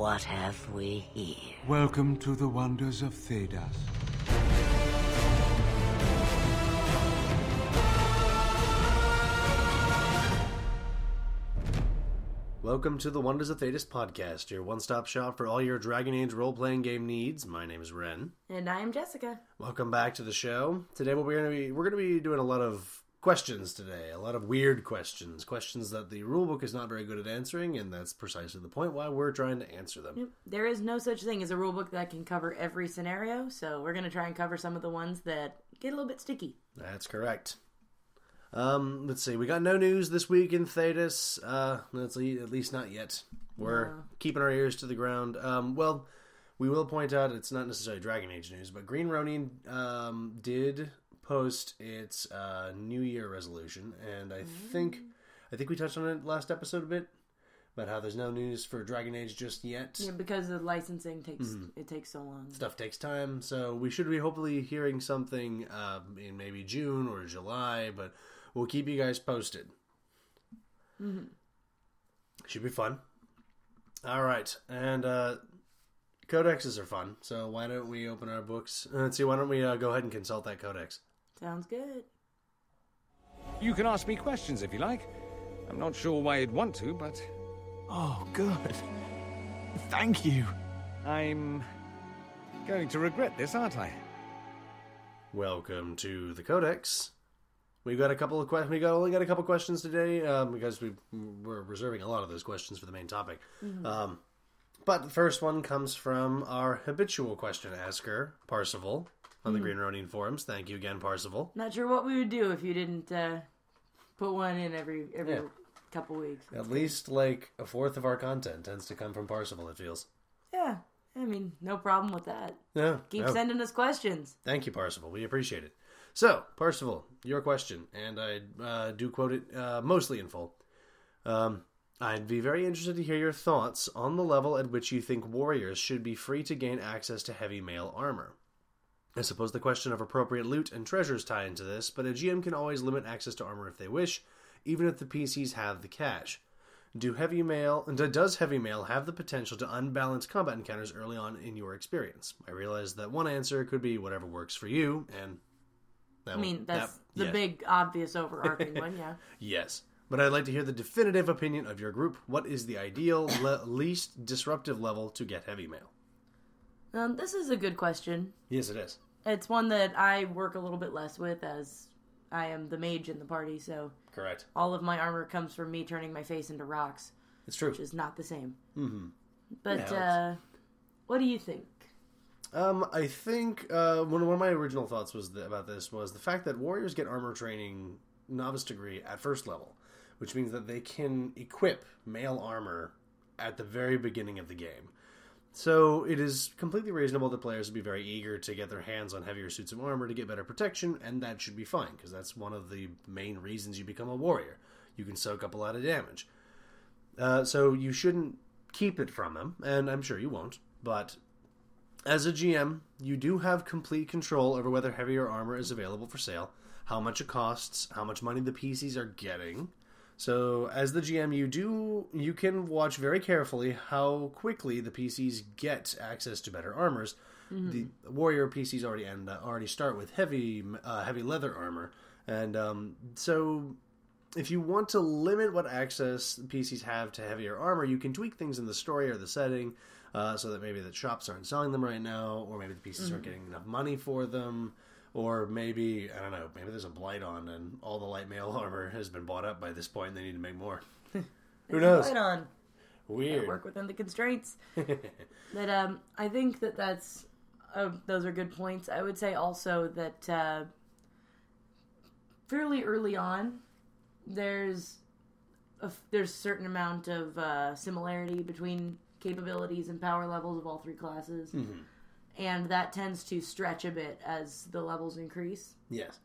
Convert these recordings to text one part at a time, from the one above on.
What have we here? Welcome to the wonders of Thedas. Welcome to the Wonders of Thedas podcast, your one stop shop for all your Dragon Age role playing game needs. My name is Ren. And I'm Jessica. Welcome back to the show. Today, what we're going to be we're going to be doing a lot of questions today, a lot of weird questions, questions that the rulebook is not very good at answering, and that's precisely the point why we're trying to answer them. There is no such thing as a rulebook that can cover every scenario, so we're going to try and cover some of the ones that get a little bit sticky. That's correct. Um, let's see. We got no news this week in Thedas. Uh, let's at least not yet. We're No. keeping our ears to the ground. Um, well, we will point out it's not necessarily Dragon Age news, but Green Ronin um, did post its uh, New Year resolution, and I think I think we touched on it last episode a bit about how there's no news for Dragon Age just yet. Yeah, because the licensing takes Mm-hmm. it takes so long. Stuff takes time, so we should be hopefully hearing something um, in maybe June or July, but we'll keep you guys posted. Should be fun. All right, and uh, codexes are fun. So why don't we open our books? Uh, Let's see. Why don't we uh, go ahead and consult that codex? Sounds good. You can ask me questions if you like. I'm not sure why you'd want to, but Oh, good. Thank you. I'm going to regret this, aren't I? Welcome to the codex. We've got a couple of questions. We got only got a couple questions today um, because we we're reserving a lot of those questions for the main topic. Um, but the first one comes from our habitual question asker, Parsival, on the Green Ronin forums. Thank you again, Parsival. Not sure what we would do if you didn't uh, put one in every every Yeah. couple weeks. At least like a fourth of our content tends to come from Parsival. It feels. Yeah, I mean, no problem with that. Yeah. Keep sending us questions. Thank you, Parsival. We appreciate it. So, Parsival, your question, and I uh, do quote it uh, mostly in full. Um, I'd be very interested to hear your thoughts on the level at which you think warriors should be free to gain access to heavy mail armor. I suppose the question of appropriate loot and treasures tie into this, but a GM can always limit access to armor if they wish, even if the PCs have the cash. Do heavy mail does heavy mail have the potential to unbalance combat encounters early on in your experience? I realize that one answer could be whatever works for you, and that I mean, that's that- the yeah. big, obvious, overarching one. Yeah. yes. But I'd like to hear the definitive opinion of your group. What is the ideal, le- least disruptive level to get heavy mail? Um, this is a good question. Yes, it is. It's one that I work a little bit less with as I am the mage in the party, so Correct. all of my armor comes from me turning my face into rocks, It's true. which is not the same. Mm-hmm. But Yeah, uh, what do you think? Um, I think uh, one one of my original thoughts was the, about this was the fact that warriors get armor training novice degree at first level, which means that they can equip mail armor at the very beginning of the game. So it is completely reasonable that players would be very eager to get their hands on heavier suits of armor to get better protection, and that should be fine because that's one of the main reasons you become a warrior. You can soak up a lot of damage. Uh, so you shouldn't keep it from them, and I'm sure you won't. But as a GM, you do have complete control over whether heavier armor is available for sale, how much it costs, how much money the PCs are getting. So, as the GM, you do you can watch very carefully how quickly the PCs get access to better armors. The warrior PCs already end uh, already start with heavy uh, heavy leather armor, and um, so if you want to limit what access PCs have to heavier armor, you can tweak things in the story or the setting uh, so that maybe the shops aren't selling them right now, or maybe the PCs aren't getting enough money for them, or maybe, I don't know, maybe there's a blight on and all the light mail armor has been bought up by this point and they need to make more. Who knows? On. Weird. Work within the constraints. but um, I think that that's uh, those are good points. I would say also that uh, fairly early on, there's a, f- there's a certain amount of uh, similarity between capabilities and power levels of all three classes, and that tends to stretch a bit as the levels increase. Yes.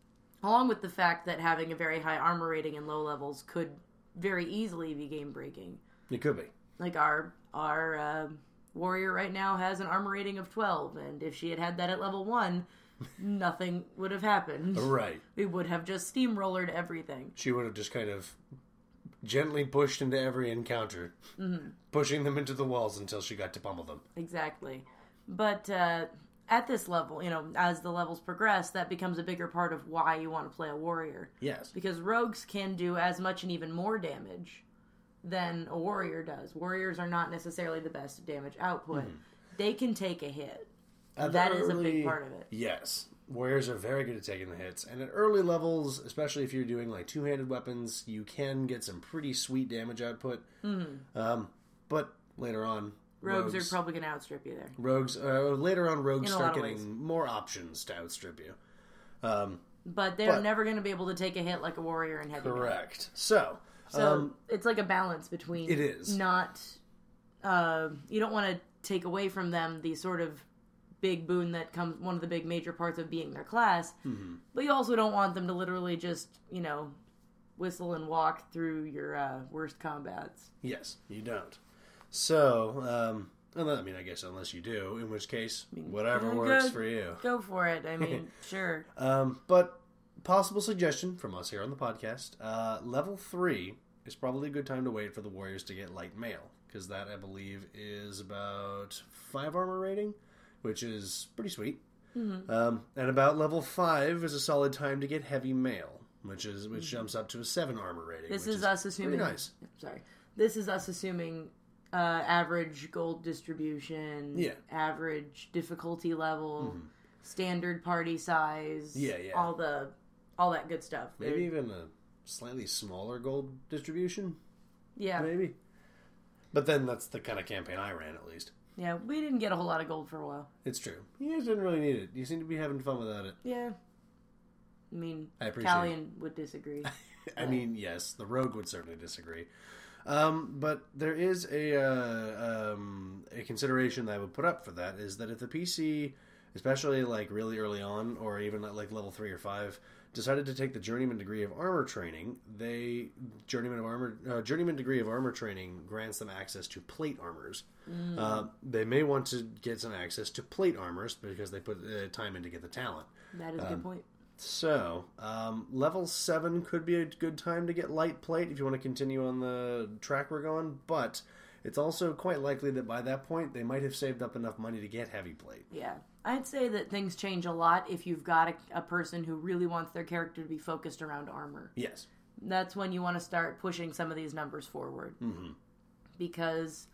Along with the fact that having a very high armor rating in low levels could very easily be game breaking. It could be. Like our our um warrior right now has an armor rating of 12 and if she had had that at level 1 nothing would have happened Right. we would have just steamrollered everything She would have just kind of gently pushed into every encounter, pushing them into the walls until she got to pummel them. Exactly. But uh, at this level, you know, as the levels progress, that becomes a bigger part of why you want to play a warrior. Yes. Because rogues can do as much and even more damage than a warrior does. Warriors are not necessarily the best damage output. They can take a hit. At is a big part of it. Yes. Warriors are very good at taking the hits. And at early levels, especially if you're doing like two handed weapons, you can get some pretty sweet damage output. Mm-hmm. Um, but later on, Rogues, are probably going to outstrip you there. rogues uh, later on rogues In a start lot of getting ways. more options to outstrip you. Um, But they're But- never going to be able to take a hit like a warrior in heavy metal. correct. So, So um, it's like a balance between It is. not uh, you don't want to take away from them the sort of big boon that comes one of the big major parts of being their class, Mm-hmm. but you also don't want them to literally just you know whistle and walk through your uh, worst combats. yes, you don't. So, um, and I mean, I guess unless you do, in which case, whatever yeah, works for you. Go for it. I mean, sure. Um, but possible suggestion from us here on the podcast: uh, level three is probably a good time to wait for the warriors to get light mail because that I believe is about five armor rating, which is pretty sweet. Um, and about level five is a solid time to get heavy mail, which is which jumps up to a seven armor rating. This which is us assuming. pretty nice. Sorry, this is us assuming uh, average gold distribution. Yeah. Mm-hmm. Average difficulty level, standard party size. Yeah, yeah. All the, all that good stuff. Maybe They're- even a slightly smaller gold distribution, Yeah. maybe. But then that's the kind of campaign I ran, at least. Yeah. We didn't get a whole lot of gold for a while. It's true. You guys didn't really need it. You seem to be having fun without it. Yeah. I mean, I Callian would disagree. I mean, yes, the rogue would certainly disagree. Um, but there is a uh, um, a consideration that I would put up for that is that if the PC, especially like really early on, or even at like level three or five, decided to take the journeyman degree of armor training, they journeyman of armor uh, journeyman degree of armor training grants them access to plate armors. Uh, they may want to get some access to plate armors because they put uh, time in to get the talent. That is a Um, good point. So, um, level 7 could be a good time to get light plate if you want to continue on the track we're going, but it's also quite likely that by that point they might have saved up enough money to get heavy plate. Yeah. I'd say that things change a lot if you've got a, a person who really wants their character to be focused around armor. Yes. that's when you want to start pushing some of these numbers forward. Mm-hmm. Because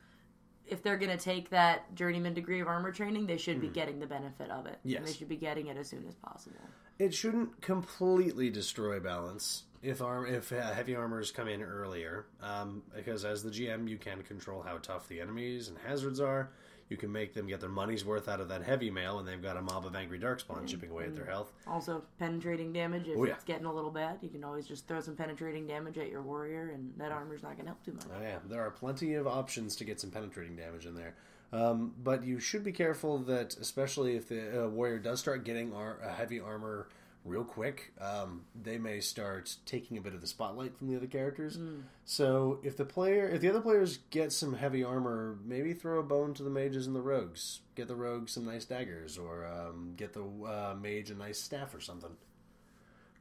if they're going to take that journeyman degree of armor training, they should be getting the benefit of it. Yes. And they should be getting it as soon as possible. It shouldn't completely destroy balance if arm if uh, heavy armors come in earlier, um, because as the GM you can control how tough the enemies and hazards are. You can make them get their money's worth out of that heavy mail, and they've got a mob of angry darkspawn chipping away at their health. Also, penetrating damage. If Oh, yeah. it's getting a little bad, you can always just throw some penetrating damage at your warrior, and that armor's not going to help too much. Oh yeah, there are plenty of options to get some penetrating damage in there. Um, but you should be careful that, especially if the uh, warrior does start getting ar- uh, heavy armor real quick, um, they may start taking a bit of the spotlight from the other characters. So if the player, if the other players get some heavy armor, maybe throw a bone to the mages and the rogues. Get the rogues some nice daggers, or um, get the uh, mage a nice staff or something.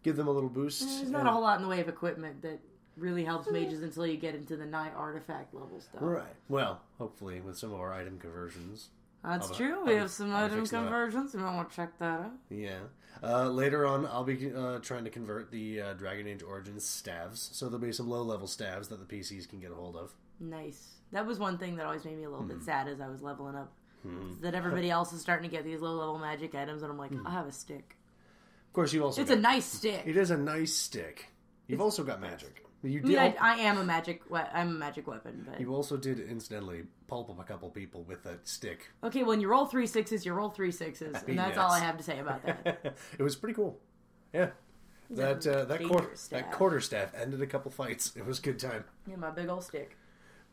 Give them a little boost. There's not and- a whole lot in the way of equipment that really helps mages until you get into the nigh artifact level stuff. Right. Well, hopefully with some of our item conversions. That's I'll- true. I'll we have some I'll item conversions. You might want to check that out. Yeah. Uh, later on, I'll be uh, trying to convert the uh, Dragon Age Origins staves, so there'll be some low-level staves that the PCs can get a hold of. Nice. That was one thing that always made me a little Hmm. bit sad as I was leveling up. is That everybody else is starting to get these low level magic items, and I'm like, I have a stick. Of course, you also It's a got- nice stick. It is a nice stick. You've also got magic. You I mean, did. I, I am a magic. we- I'm a magic weapon, but you also did incidentally pulp up a couple people with that stick. okay. When you roll three sixes, you roll three sixes, and that's all I have to say about that. it was pretty cool. Yeah. That uh, that quarter that staff. quarter staff ended a couple fights. It was a good time. yeah, my big old stick.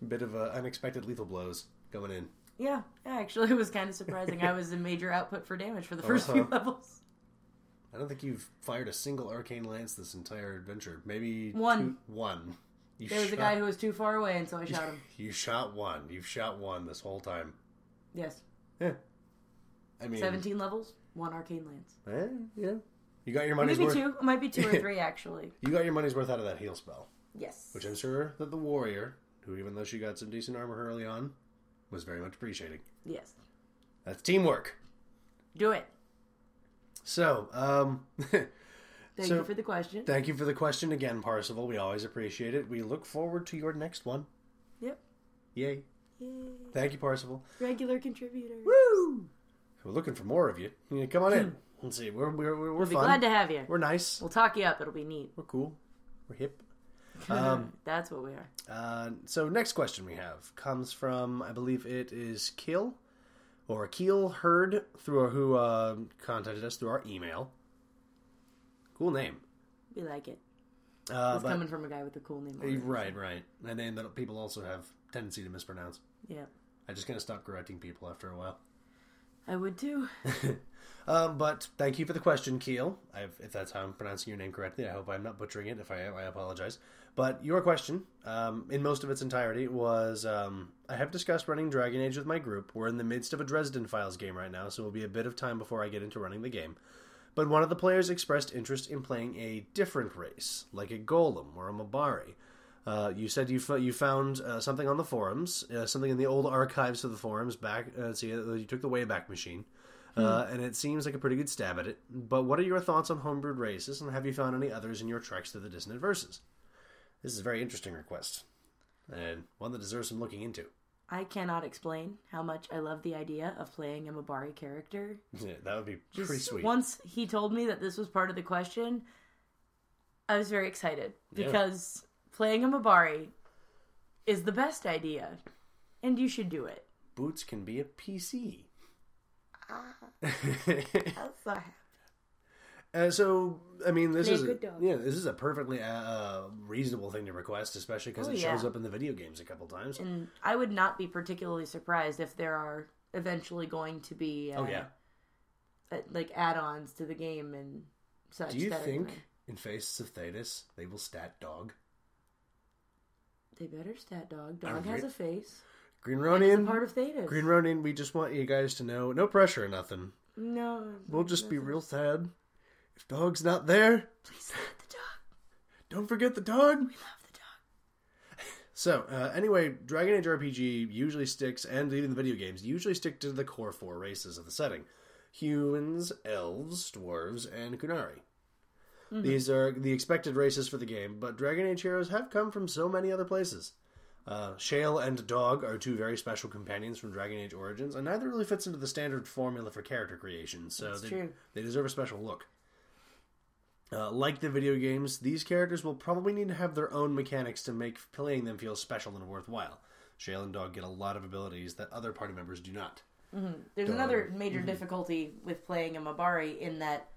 Bit of uh, unexpected lethal blows going in. Yeah, yeah. Actually, it was kind of surprising. I was a major output for damage for the 1st few Uh-huh. levels. I don't think you've fired a single arcane lance this entire adventure. Maybe One. two- one. You There was a guy who was too far away, and so I shot him. You shot one. You've shot one this whole time. Yes, Yeah. I mean, seventeen levels, one arcane lance. Eh, yeah. You got your money's Maybe worth. two. It might be two or three actually. You got your money's worth out of that heal spell. Yes. which I'm sure that the warrior, who even though she got some decent armor early on, was very much appreciating. yes. That's teamwork. Do it. So, um, Thank So- you for the question. thank you for the question again, Parsival. We always appreciate it. We look forward to your next one. yep. Yay! Yay. Thank you, Parsival. Regular contributor. Woo! We're looking for more of you. Come on in. Let's see. We're we're we're, we're We'll fun. glad to have you. We're nice. We'll talk you up. It'll be neat. We're cool. We're hip. Um, That's what we are. Uh, so next question we have comes from I believe it is Kill or Keel Heard through who uh, contacted us through our email. Cool name. We like it. Uh, It's but- coming from a guy with a cool name. already. right, right. A name that people also have tendency to mispronounce. Yeah. I just kind of stopped correcting people after a while. I would too. Um, but thank you for the question, Keel. I've, if that's how I'm pronouncing your name correctly, I hope I'm not butchering it. If I am, I apologize. But your question, um, in most of its entirety, was um, I have discussed running Dragon Age with my group. We're in the midst of a Dresden Files game right now, so it'll be a bit of time before I get into running the game. But one of the players expressed interest in playing a different race, like a Golem or a Mabari. Uh, you said you fo- you found uh, something on the forums, uh, something in the old archives of the forums back. Uh, see, uh, you took the Wayback Machine, uh, and it seems like a pretty good stab at it. But what are your thoughts on homebrewed races, and have you found any others in your treks to the Dissonant Verses? This is a very interesting request, and one that deserves some looking into. I cannot explain how much I love the idea of playing a Mabari character. Yeah, that would be Just pretty sweet. Once he told me that this was part of the question, I was very excited Yeah. because playing a Mabari is the best idea, and you should do it. Boots can be a PC. Ah, that's so happy. Uh, so, I mean, this Play is a, good dog. yeah, this is a perfectly uh, uh, reasonable thing to request, especially because Oh, it yeah. shows up in the video games a couple times. And I would not be particularly surprised if there are eventually going to be uh, oh yeah. uh, like add-ons to the game and such. Do you think in Faces of Thedas they will stat dog? they better stat dog? Dog has a face. Green Ronin, part of Thedas. Green Ronin, we just want you guys to know, no pressure or nothing. no, We'll just be real sad if dog's not there. please stat the dog. Don't forget the dog. We love the dog. So, uh, anyway, Dragon Age RPG usually sticks, and even the video games, usually stick to the core four races of the setting humans, elves, dwarves, and Qunari. These are the expected races for the game, but Dragon Age heroes have come from so many other places. Uh, Shale and Dog are two very special companions from Dragon Age Origins, and neither really fits into the standard formula for character creation, so That's they, true. they deserve a special look. Uh, like the video games, these characters will probably need to have their own mechanics to make playing them feel special and worthwhile. Shale and Dog get a lot of abilities that other party members do not. There's Dog. another major difficulty with playing a Mabari in that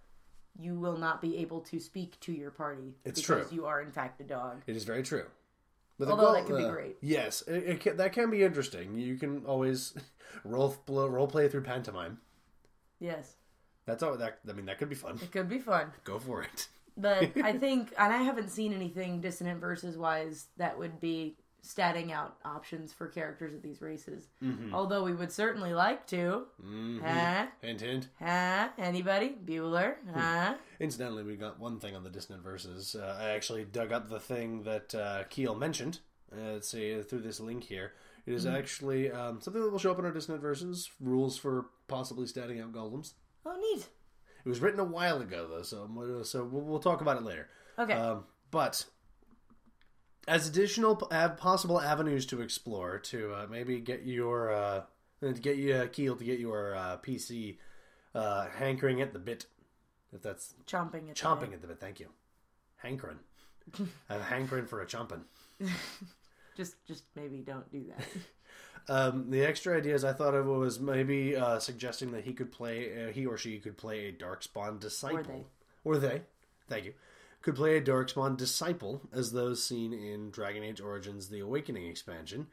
you will not be able to speak to your party. It's because true. You are in fact a dog. It is very true. But Although goal- that could be uh, great. Yes, it, it can, that can be interesting. You can always role role play through pantomime. Yes, That's all. That I mean, that could be fun. it could be fun. Go for it. But I think, and I haven't seen anything dissonant versus wise that would be statting out options for characters of these races. Mm-hmm. Although we would certainly like to. Huh? Hint, hint. Huh? Anybody? Bueller? Huh? Incidentally, we got one thing on the Dissonant Verses. Uh, I actually dug up the thing that uh, Keel mentioned. Uh, let's see, uh, through this link here. It is actually um, something that will show up in our Dissonant Verses. Rules for possibly statting out golems. Oh, neat. It was written a while ago, though, so uh, so we'll, we'll talk about it later. Okay. Um, but as additional p- possible avenues to explore, to uh, maybe get your uh, to get you uh, Keel to get your uh, PC uh, hankering at the bit, if that's Chomping at chomping bit. at the bit. Thank you, hankering. I'm hankering for a chomping. Just, just maybe don't do that. Um, the extra ideas I thought of was maybe uh, suggesting that he could play, uh, he or she could play a Darkspawn disciple, Or they. or they, thank you, could play a Darkspawn disciple as those seen in Dragon Age Origins: The Awakening expansion.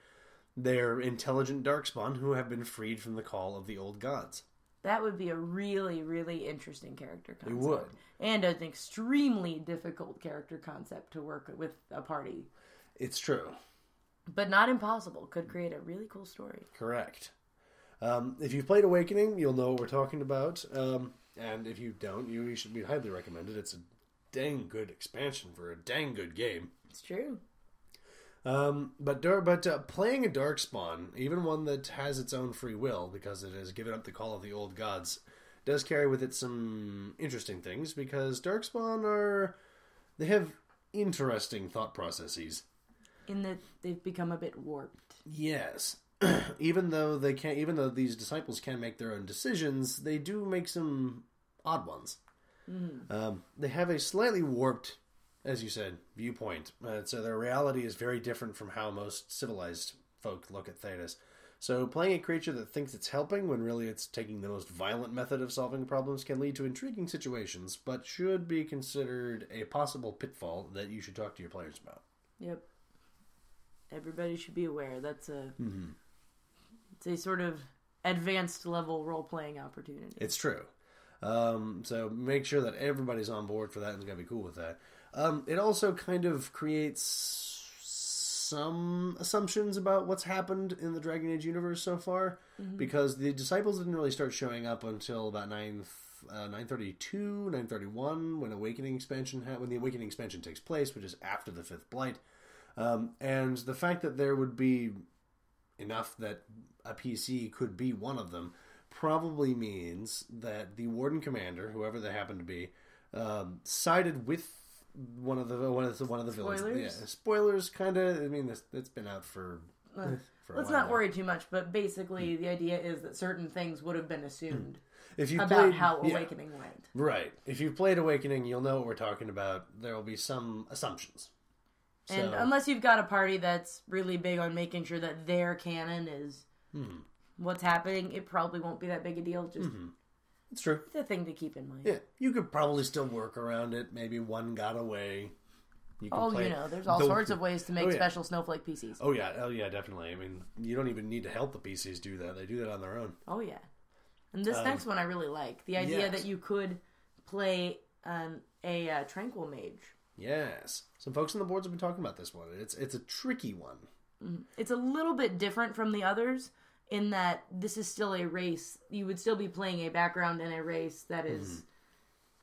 They're intelligent Darkspawn who have been freed from the call of the old gods. That would be a really, really interesting character concept. would. And an extremely difficult character concept to work with a party. It's true, But not impossible. Could create a really cool story. correct. Um, if you've played Awakening, you'll know what we're talking about. Um, and if you don't, you should be highly recommended. It's a dang good expansion for a dang good game. It's true. Um, but but uh, playing a darkspawn, even one that has its own free will because it has given up the call of the old gods, does carry with it some interesting things because darkspawn are they have interesting thought processes. In that they've become a bit warped. Yes. even though they can't even though these disciples can make their own decisions, they do make some odd ones. Um, they have a slightly warped, as you said, viewpoint. Uh, so their reality is very different from how most civilized folk look at Thedas. So playing a creature that thinks it's helping when really it's taking the most violent method of solving problems can lead to intriguing situations, but should be considered a possible pitfall that you should talk to your players about. Yep. Everybody should be aware. That's a it's a sort of advanced level role playing opportunity. It's true. Um, so make sure that everybody's on board for that and to be cool with that. Um, it also kind of creates some assumptions about what's happened in the Dragon Age universe so far, because the disciples didn't really start showing up until about nine. Uh, 932 931 when awakening expansion ha- when the awakening expansion takes place which is after the fifth blight um, and the fact that there would be enough that a PC could be one of them probably means that the warden commander, whoever they happen to be, um, sided with one of the one of the one of the villains. Spoilers? Yeah, spoilers. Kind of. I mean, it's, it's been out for. for a while. Let's not now. worry too much, but basically the idea is that certain things would have been assumed If you about played, how yeah, Awakening went. right? If you've played Awakening, you'll know what we're talking about. There will be some assumptions. And So- unless you've got a party that's really big on making sure that their canon is Hmm. what's happening, it probably won't be that big a deal. Just It's true. the thing to keep in mind. Mm-hmm. Yeah, you could probably still work around it. Maybe one got away. You Oh, play you know, there's all sorts of ways to make Oh, yeah. special snowflake PCs. Oh yeah, oh yeah, definitely. I mean, you don't even need to help the PCs do that; they do that on their own. Oh yeah, and this next one I really like the idea Um, yes. that you could play um, a uh, tranquil mage. Yes, some folks on the boards have been talking about this one. It's it's a tricky one. It's a little bit different from the others in that this is still a race. You would still be playing a background in a race that is Mm-hmm.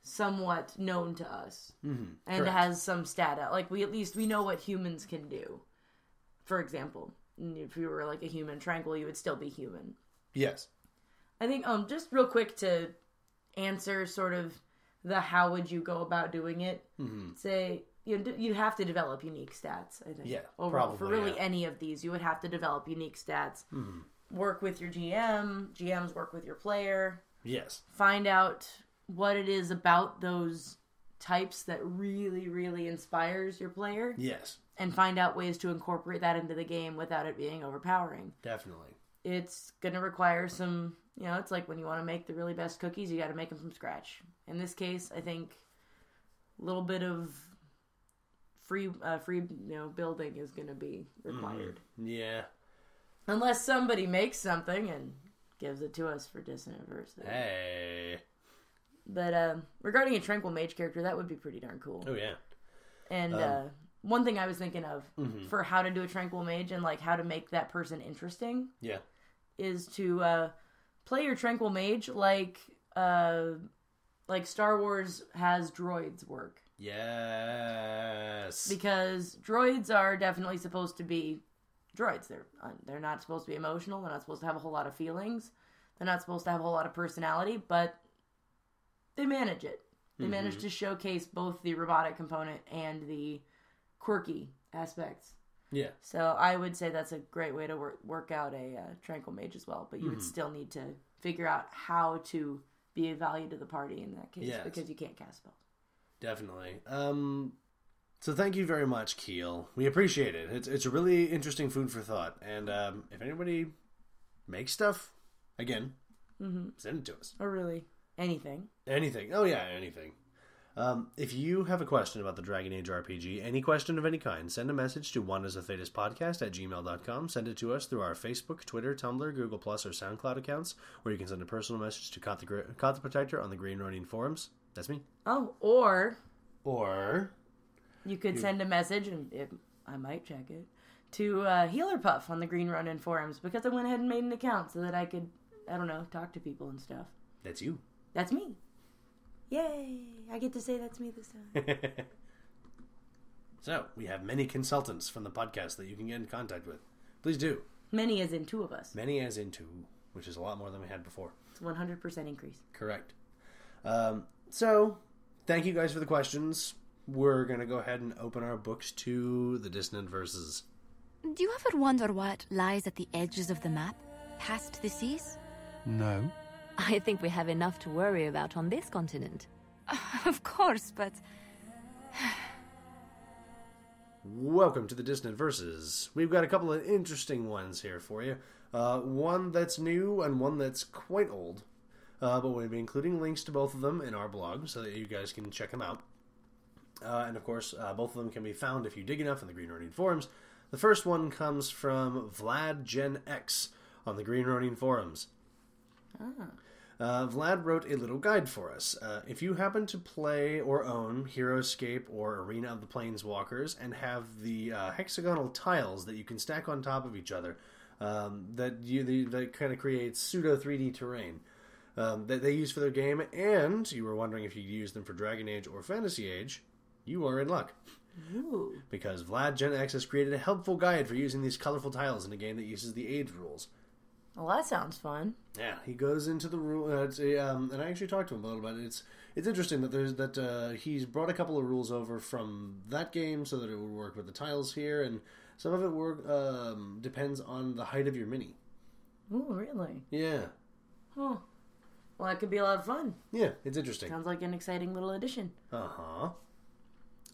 somewhat known to us and correct. has some stat. Like we at least we know what humans can do. For example, if you were like a human tranquil, you would still be human. Yes. I think um just real quick to answer sort of the how would you go about doing it. Mm-hmm. Say you you have to develop unique stats. I think Yeah, overall for really yeah. any of these, you would have to develop unique stats. Mm-hmm. Work with your GM. GMs work with your player. Yes. Find out what it is about those types that really really inspires your player Yes. and find out ways to incorporate that into the game without it being overpowering Definitely. it's going to require some you know it's like when you want to make the really best cookies you got to make them from scratch in this case i think a little bit of free uh, free you know building is going to be required Yeah. unless somebody makes something and gives it to us for dissonant verse Hey. but um, regarding a tranquil mage character that would be pretty darn cool Oh yeah. and Um, uh, one thing i was thinking of mm-hmm. for how to do a tranquil mage and like how to make that person interesting Yeah. is to uh, play your tranquil mage like uh, like Star Wars has droids work Yes. because droids are definitely supposed to be droids. They're uh, they're not supposed to be emotional. They're not supposed to have a whole lot of feelings. They're not supposed to have a whole lot of personality, but they manage it. They manage to showcase both the robotic component and the quirky aspects. Yeah. So I would say that's a great way to work work out a uh, tranquil mage as well. But you would still need to figure out how to be of value to the party in that case Yes. because you can't cast spells. Definitely. Um, so thank you very much, Keel. We appreciate it. It's it's a really interesting food for thought. And um, if anybody makes stuff, again, send it to us. Or really anything. Anything. Oh yeah, anything. Um, if you have a question about the Dragon Age RPG, any question of any kind, send a message to one as a Thedas podcast at gmail.com. Send it to us through our Facebook, Twitter, Tumblr, Google Plus, or SoundCloud accounts, or you can send a personal message to Kot the, Gr- Kot the Protector on the Green Ronin forums. That's me. Oh, or Or you could send a message, and it, I might check it, to uh, Healerpuff on the Green Ronin forums because I went ahead and made an account so that I could, I don't know, talk to people and stuff. that's you. That's me. Yay! I get to say that's me this time. So we have many consultants from the podcast that you can get in contact with. Please do. Many as in two of us. Many as in two, which is a lot more than we had before. It's 100% increase. Correct. Um, so, thank you guys for the questions. We're going to go ahead and open our books to the Dissonant Verses. Do you ever wonder what lies at the edges of the map, past the seas? No. I think we have enough to worry about on this continent. Of course, but Welcome to the Dissonant Verses. We've got a couple of interesting ones here for you. Uh, one that's new and one that's quite old. Uh, but we'll be including links to both of them in our blog so that you guys can check them out. Uh, and of course, uh, both of them can be found if you dig enough in the Green Ronin forums. The first one comes from Vlad Gen X on the Green Ronin forums. Uh, Vlad wrote a little guide for us. Uh, if you happen to play or own Heroescape or Arena of the Planeswalkers and have the uh, hexagonal tiles that you can stack on top of each other, um, that you the, that kind of creates pseudo 3D terrain um, that they use for their game, and you were wondering if you could use them for Dragon Age or Fantasy Age, you are in luck Ooh. because Vlad Gen X has created a helpful guide for using these colorful tiles in a game that uses the age rules. Well, that sounds fun. Yeah, he goes into the rule, uh, um, and I actually talked to him a little bit. It's it's interesting that there's that uh, he's brought a couple of rules over from that game so that it would work with the tiles here, and some of it work um, depends on the height of your mini. Oh, really? Yeah, Huh. Well, that could be a lot of fun. yeah, it's interesting. Sounds like an exciting little addition. Uh huh.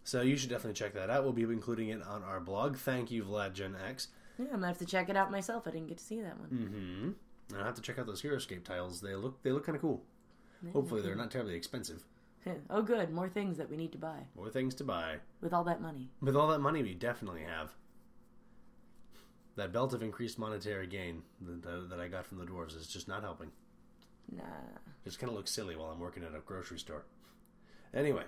So you should definitely check that out. We'll be including it on our blog. Thank you, Vlad Gen X. Yeah, I'm gonna have to check it out myself. I didn't get to see that one. Mm-hmm. And I have to check out those Heroescape tiles. They look they look kind of cool. Hopefully, they're not terribly expensive. oh, good. More things that we need to buy More things to buy. with all that money. With all that money, we definitely have. That belt of increased monetary gain that I got from the dwarves is just not helping. Nah. Just kind of looks silly while I'm working at a grocery store. Anyway,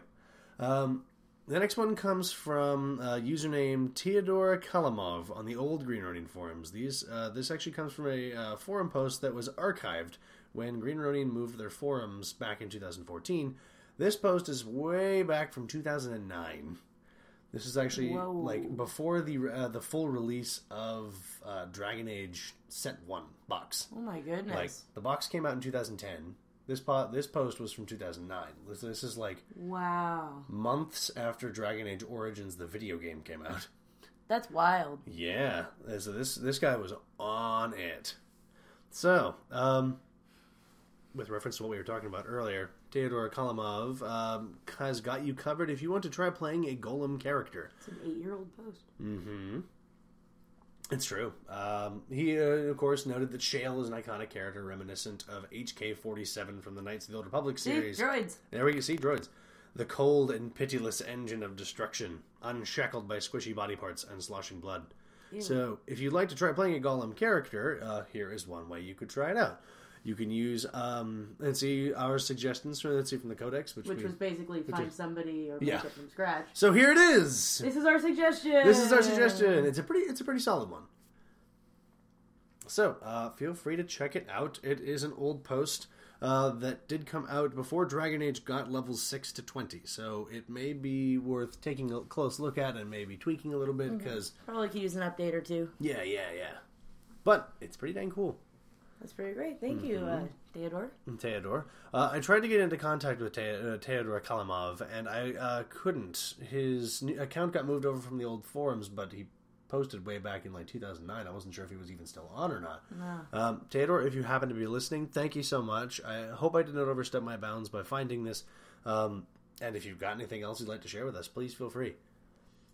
um, the next one comes from uh, username Theodora Kalamov on the old Green Ronin forums. These uh, this actually comes from a uh, forum post that was archived when Green Ronin moved their forums back in 2014. This post is way back from 2009. This is actually Whoa. like before the uh, the full release of uh, Dragon Age Set One box. Oh my goodness. Like the box came out in 2010. This this post was from 2009. This, this is like wow. months after Dragon Age Origins, the video game, came out. That's wild. Yeah, so this this guy was on it. So, um, with reference to what we were talking about earlier, Theodor Kalamov um, has got you covered if you want to try playing a golem character. It's an eight-year-old post. Mm-hmm. It's true. Um, he, uh, of course, noted that Shale is an iconic character reminiscent of HK-47 from the Knights of the Old Republic See, series. droids. There we go. See, droids. The cold and pitiless engine of destruction, unshackled by squishy body parts and sloshing blood. So, if you'd like to try playing a Golem character, uh, here is one way you could try it out. You can use, um, let's see, our suggestions from, let's see, from the Codex, which, Which was basically find is- somebody or make Yeah. it from scratch. So here it is! This is our suggestion. This is our suggestion. It's a pretty it's a pretty solid one. So uh, feel free to check it out. It is an old post uh, that did come out before Dragon Age got levels six to twenty. So it may be worth taking a close look at and maybe tweaking a little bit because Probably could use an update or two. yeah, yeah, yeah. But it's pretty dang cool. That's pretty great. Thank you, Mm-hmm. uh, Theodore. Theodore. Uh, I tried to get into contact with Te- uh, Theodore Kalamov, and I uh, couldn't. His account got moved over from the old forums, but he posted way back in like 2009. I wasn't sure if he was even still on or not. Um, Theodore, if you happen to be listening, thank you so much. I hope I did not overstep my bounds by finding this. Um, and if you've got anything else you'd like to share with us, please feel free.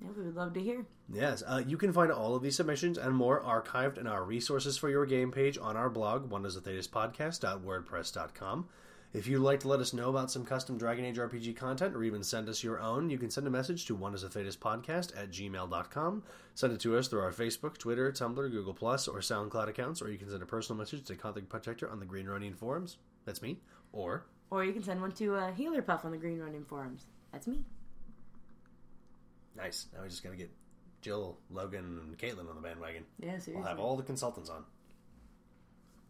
Yeah, we would love to hear. Yes, uh, you can find all of these submissions and more archived in our resources for your game page on our blog, wondersofthedaspodcast.wordpress.com. If you'd like to let us know about some custom Dragon Age RPG content or even send us your own, you can send a message to wondersofthedaspodcast at gmail.com. Send it to us through our Facebook, Twitter, Tumblr, Google Plus, or SoundCloud accounts, or you can send a personal message to Contact Protector on the Green Ronin forums. That's me. Or Or you can send one to uh, Healerpuff on the Green Ronin forums. That's me. Nice. Now we just gotta get Jill, Logan, and Caitlin on the bandwagon. Yeah, seriously. We'll have all the consultants on.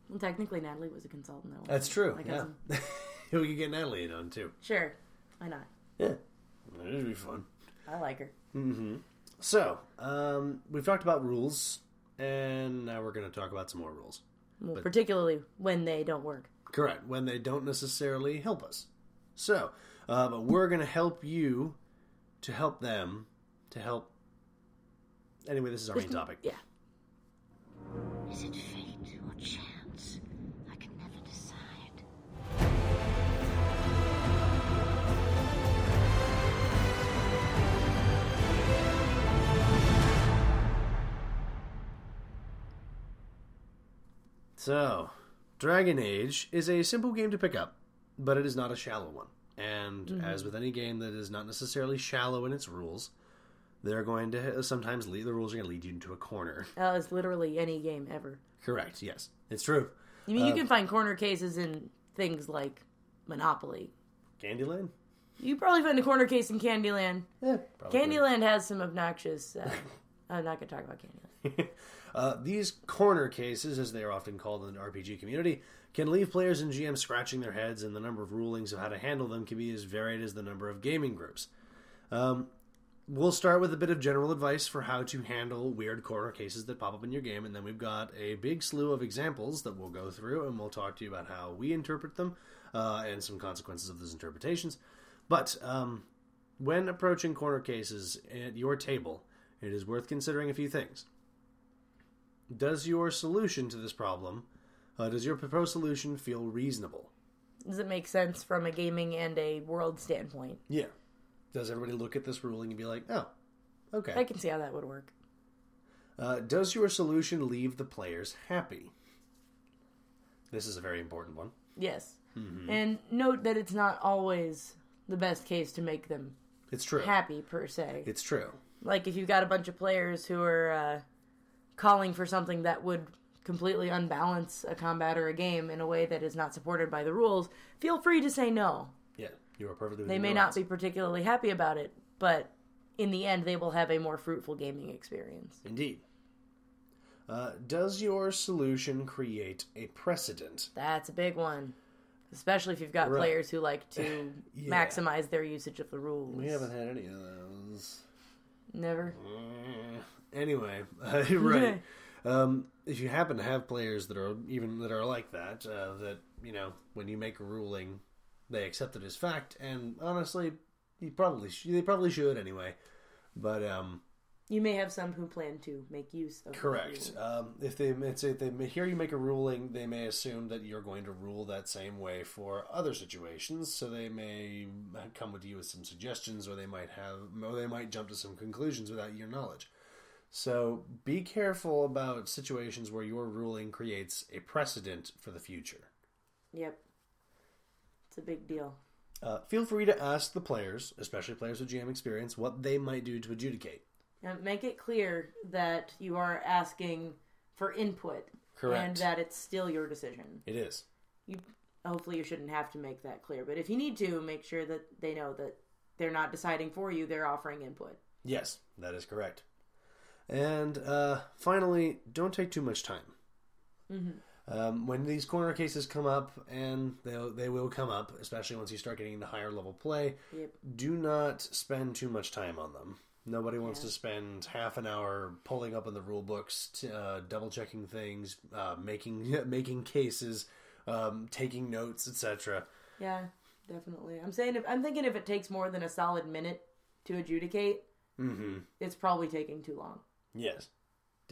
Well, technically, Natalie was a consultant. Though. That's true. My Yeah. we could get Natalie in on too. Sure. Why not? Yeah. It'd be fun. I like her. Mm-hmm. So, um, we've talked about rules, and now we're going to talk about some more rules. Well, particularly when they don't work. Correct, when they don't necessarily help us. So, uh, but we're going to help you to help them to help. Anyway, this is our main topic. Yeah. Is it fate or chance? I can never decide. So, Dragon Age is a simple game to pick up, but it is not a shallow one. And Mm-hmm. as with any game that is not necessarily shallow in its rules, they're going to sometimes lead the rules are going to lead you into a corner. It's literally any game ever. Correct. Yes, it's true. I mean, you can find corner cases in things like Monopoly. Candyland. You probably find a corner case in Candyland. Yeah, probably. Candyland has some obnoxious. Uh, I'm not going to talk about Candyland. Uh, these corner cases, as they are often called in the RPG community, can leave players and GMs scratching their heads, and the number of rulings of how to handle them can be as varied as the number of gaming groups. Um, we'll start with a bit of general advice for how to handle weird corner cases that pop up in your game, and then we've got a big slew of examples that we'll go through, and we'll talk to you about how we interpret them uh, and some consequences of those interpretations. But um, when approaching corner cases at your table, it is worth considering a few things does your solution to this problem uh, does your proposed solution feel reasonable Does it make sense from a gaming and a world standpoint? yeah does everybody look at this ruling and be like oh okay? I can see how that would work. uh, does your solution leave the players happy this is a very important one Yes. Mm-hmm. And note that it's not always the best case to make them it's true happy, per se. it's true like if you've got a bunch of players who are uh, calling for something that would completely unbalance a combat or a game in a way that is not supported by the rules, feel free to say no. You are perfectly They may not be particularly happy about it, but in the end, they will have a more fruitful gaming experience. indeed uh, does your solution create a precedent That's a big one. Especially if you've got Right. players who like to Yeah. maximize their usage of the rules. we haven't had any of those Never. Eh, anyway, uh, right. Um, if you happen to have players that are even that are like that, uh, that you know, when you make a ruling, they accept it as fact, and honestly, you probably sh- they probably should anyway. But um, You may have some who plan to make use of correct. Um, if they if they hear you make a ruling, they may assume that you're going to rule that same way for other situations. So they may come with you with some suggestions, or they might have, or they might jump to some conclusions without your knowledge. So be careful about situations where your ruling creates a precedent for the future. Yep. A big deal. Uh, feel free to ask the players, especially players with GM experience, what they might do to adjudicate. And make it clear that you are asking for input Correct. and that it's still your decision. It is. You hopefully you shouldn't have to make that clear, but if you need to, make sure that they know that they're not deciding for you, they're offering input. Yes, that is correct. And uh, finally, don't take too much time. Um, when these corner cases come up, and they they will come up, especially once you start getting into higher level play, Yep. do not spend too much time on them. Nobody wants to spend half an hour pulling up in the rule books, t- uh, double checking things, uh, making making cases, um, taking notes, etc. Yeah, definitely. I'm saying if I'm thinking if it takes more than a solid minute to adjudicate, Mm-hmm. it's probably taking too long. Yes,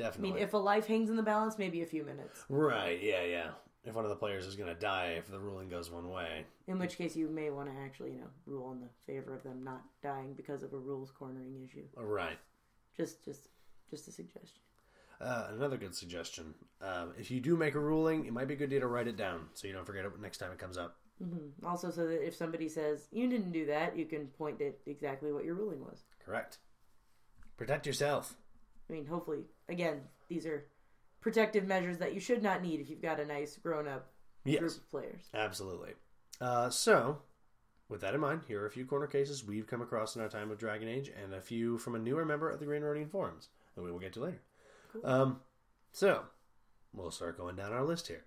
I mean, if a life hangs in the balance, maybe a few minutes. right, yeah, yeah. If one of the players is going to die if the ruling goes one way, In which case, you may want to actually, you know, rule in the favor of them not dying because of a rules cornering issue. right. Just, just, just a suggestion. Uh, another good suggestion: um, if you do make a ruling, it might be a good idea to write it down so you don't forget it next time it comes up. Also, so that if somebody says you didn't do that, you can point at exactly what your ruling was. Correct. Protect yourself. I mean, hopefully, again, these are protective measures that you should not need if you've got a nice grown-up group of players. absolutely. Uh, so, with that in mind, here are a few corner cases we've come across in our time of Dragon Age, and a few from a newer member of the Green Ronin forums that we will get to later. Um, so, we'll start going down our list here.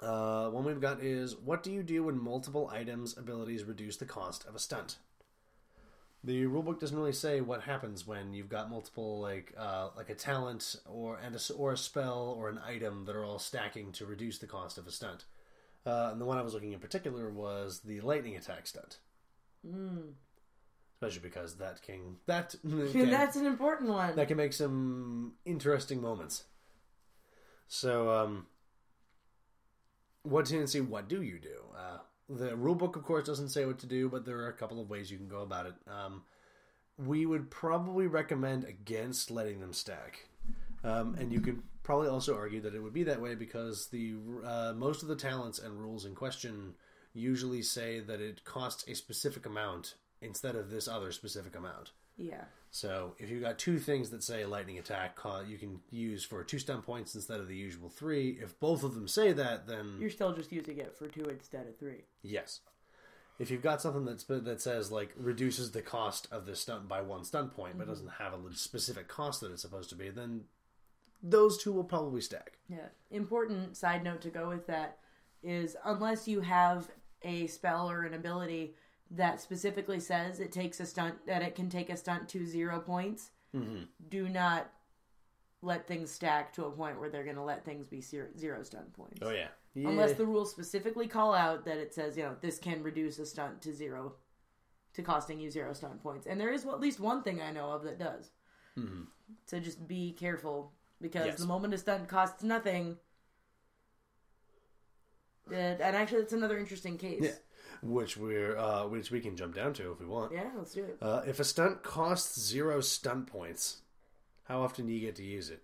Uh, one we've got is what do you do when multiple items abilities reduce the cost of a stunt? The rulebook doesn't really say what happens when you've got multiple like uh, like a talent or and a, or a spell or an item that are all stacking to reduce the cost of a stunt. Uh, and the one I was looking in particular was the lightning attack stunt. Especially because that can that can, That's an important one. that can make some interesting moments. So, um, what tendency? What do you do? Uh, the rulebook, of course, doesn't say what to do, but there are a couple of ways you can go about it. Um, we would probably recommend against letting them stack, um, and you could probably also argue that it would be that way because the uh, most of the talents and rules in question usually say that it costs a specific amount instead of this other specific amount. Yeah. So if you've got two things that say lightning attack, you can use for two stun points instead of the usual three. If both of them say that, then You're still just using it for two instead of three. yes. If you've got something that's that says like reduces the cost of the stunt by one stun point, but mm-hmm. doesn't have a specific cost that it's supposed to be, then those two will probably stack. Yeah. Important side note to go with that is unless you have a spell or an ability that specifically says it takes a stunt that it can take a stunt to zero points, do not let things stack to a point where they're going to let things be zero, zero stunt points. Oh yeah, yeah. Unless the rules specifically call out that it says, you know, this can reduce a stunt to zero, to costing you zero stunt points. And there is at least one thing I know of that does. So just be careful because Mm-hmm. Yes. the moment a stunt costs nothing. uh, and actually, that's another interesting case. yeah. Which we're uh, which we can jump down to if we want. Yeah, let's do it. Uh, if a stunt costs zero stunt points, how often do you get to use it?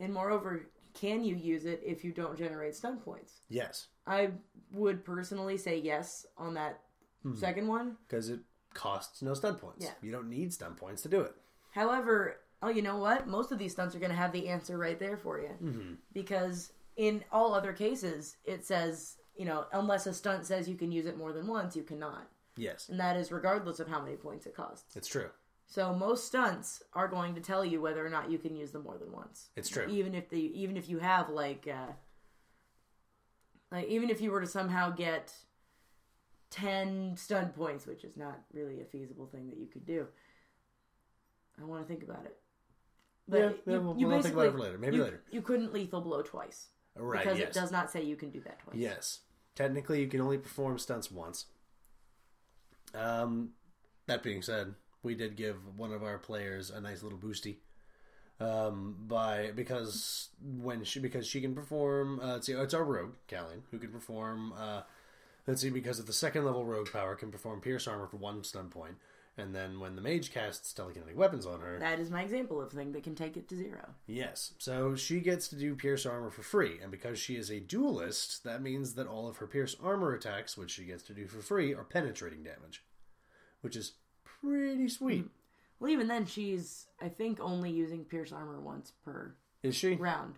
And moreover, can you use it if you don't generate stunt points? Yes, I would personally say yes on that Mm-hmm. second one. because it costs no stunt points. Yeah. You don't need stunt points to do it. However, oh, you know what? Most of these stunts are going to have the answer right there for you. Mm-hmm. Because in all other cases, it says, you know, unless a stunt says you can use it more than once, you cannot. Yes, And that is regardless of how many points it costs. it's true. So most stunts are going to tell you whether or not you can use them more than once. It's true. Even if the even if you have like uh like even if you were to somehow get 10 stun points, which is not really a feasible thing that you could do. I want to think about it. But Yeah, you, we'll- you we'll think about it for later. Maybe you- later. You couldn't lethal blow twice. Right. Because yes. it does not say you can do that twice. Yes. Technically, you can only perform stunts once. Um, that being said, we did give one of our players a nice little boosty. Um, by because when she because she can perform, uh, let's see, it's our rogue Callian who can perform. Uh, let's see, because of the second level rogue power, can perform pierce armor for one stun point, and then when the mage casts telekinetic weapons on her, That is my example of a thing that can take it to zero. Yes. So she gets to do pierce armor for free, and because she is a duelist, that means that all of her pierce armor attacks, which she gets to do for free, are penetrating damage, which is pretty sweet. Well, even then, she's I think only using pierce armor once per Is she? round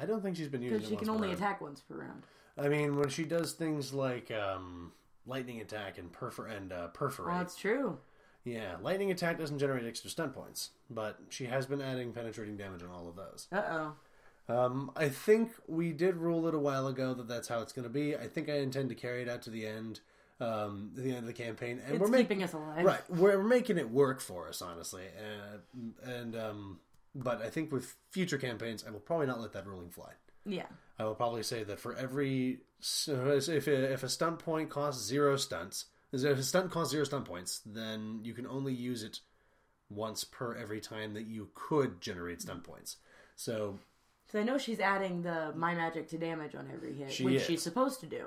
I don't think she's been using because it she can once per only round. attack once per round. I mean, when she does things like um, lightning attack and perfor and uh, perforate, Well, that's true. yeah, lightning attack doesn't generate extra stun points, but she has been adding penetrating damage on all of those. Uh oh. Um, I think we did rule it a while ago that that's how it's going to be. I think I intend to carry it out to the end, um, the end of the campaign, and It's we're keeping us alive. right. We're making it work for us, honestly, uh, and um, but I think with future campaigns, I will probably not let that ruling fly. Yeah. I will probably say that for every so if a, if a stunt point costs zero stunts, if a stunt costs zero stunt points, then you can only use it once per every time that you could generate stunt points. So So I know she's adding the my magic to damage on every hit, She which is. she's supposed to do.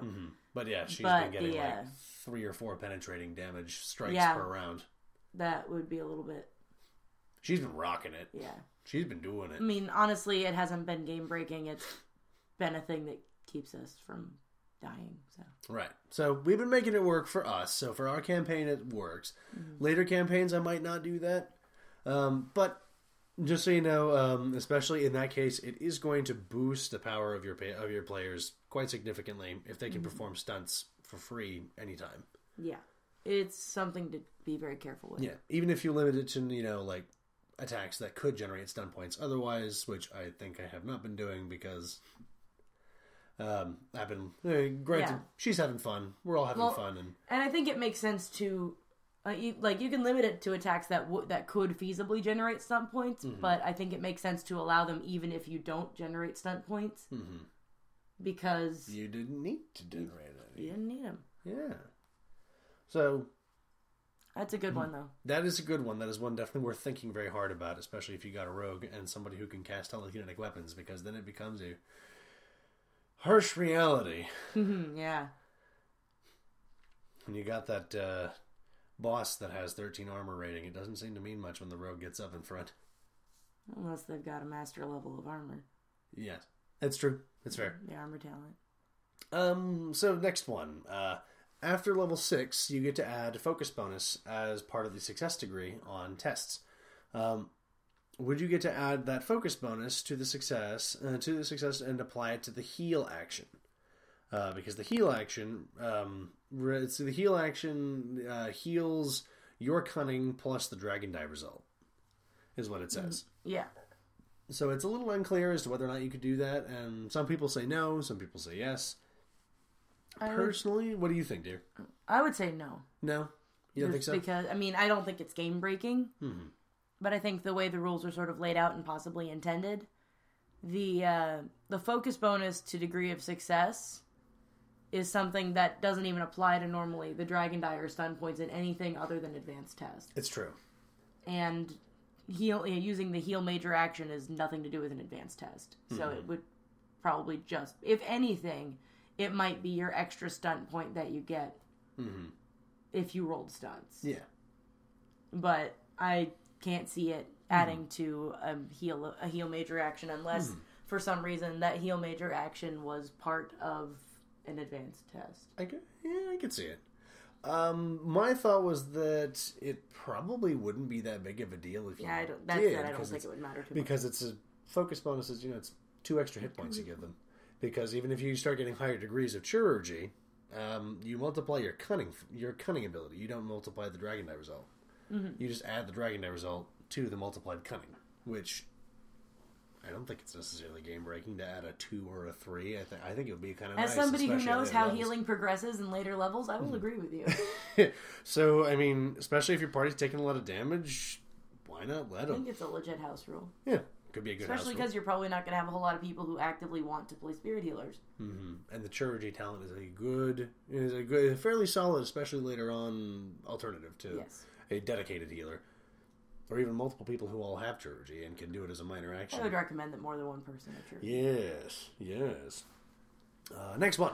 But yeah, she's But been getting the, like uh, three or four penetrating damage strikes Yeah. per round. That would be a little bit. She's been rocking it. Yeah. She's been doing it. I mean, honestly, it hasn't been game breaking. It's been a thing that keeps us from dying. So Right. So we've been making it work for us. So for our campaign, it works. Mm-hmm. Later campaigns, I might not do that. Um, but just so you know, um, especially in that case, it is going to boost the power of your pa- of your players quite significantly if they Mm-hmm. can perform stunts for free anytime. yeah, it's something to be very careful with. Yeah, even if you limit it to you know like attacks that could generate stun points. Otherwise, which I think I have not been doing because um, I've been eh, granted Yeah. she's having fun. We're all having Well, fun, and And I think it makes sense to Uh, you, like you can limit it to attacks that w- that could feasibly generate stunt points, Mm-hmm. but I think it makes sense to allow them even if you don't generate stunt points, Mm-hmm. because You didn't need to generate any. you didn't need them. Yeah. So That's a good one though. that is a good one. That is one definitely worth thinking very hard about, especially if you got a rogue and somebody who can cast telekinetic weapons, because then it becomes a harsh reality. Hmm, yeah, When you got that uh, boss that has 13 armor rating, it doesn't seem to mean much when the rogue gets up in front. unless they've got a master level of armor, Yes, that's true. That's fair. the armor talent. Um. So next one. Uh, after level six, you get to add a focus bonus as part of the success degree on tests. Um, would you get to add that focus bonus to the success uh, to the success and apply it to the heal action? Uh, because the heal action, um, re- so the heal action uh, heals your cunning plus the dragon die result, is what it says. Yeah, So it's a little unclear as to whether or not you could do that, and some people say no, some people say yes. I would, Personally, what do you think, dear? I would say no. No, you don't think Just so? Because I mean, I don't think it's game breaking, but I think the way the rules are sort of laid out and possibly intended, the uh, the focus bonus to degree of success is something that doesn't even apply to normally the dragon die or stun points in anything other than advanced test. It's true. And heal using the heal major action is nothing to do with an advanced test, so Mm-hmm. it would probably just, if anything, it might be your extra stunt point that you get if you rolled stunts Mm-hmm. Yeah, but I can't see it adding to a heal a heal major action unless for some reason that heal major action was part of an advanced test. I could, yeah, I could see it. Um, my thought was that it probably wouldn't be that big of a deal if you Yeah, I don't. That's did, it. I don't think it would matter too much. because it's a focus bonus. Is you know it's two extra hit points you give them. Because even if you start getting higher degrees of chirurgy, um, you multiply your cunning your cunning ability. You don't multiply the dragon die result. Mm-hmm. You just add the dragon die result to the multiplied cunning, which I don't think it's necessarily game breaking to add a two or a three. I think I think it would be kind of As nice, somebody who knows how levels. healing progresses in later levels, I will agree with you. so I mean, especially if your party's taking a lot of damage, why not let I think them? it's a legit house rule, Yeah, could be a good especially because you're probably not going to have a whole lot of people who actively want to play spirit healers. and the chirurgy talent is a good is a good fairly solid especially later on alternative to Yes. A dedicated healer or even multiple people who all have chirurgy and can do it as a minor action. I would recommend that more than one person are true. yes yes. Uh, next one.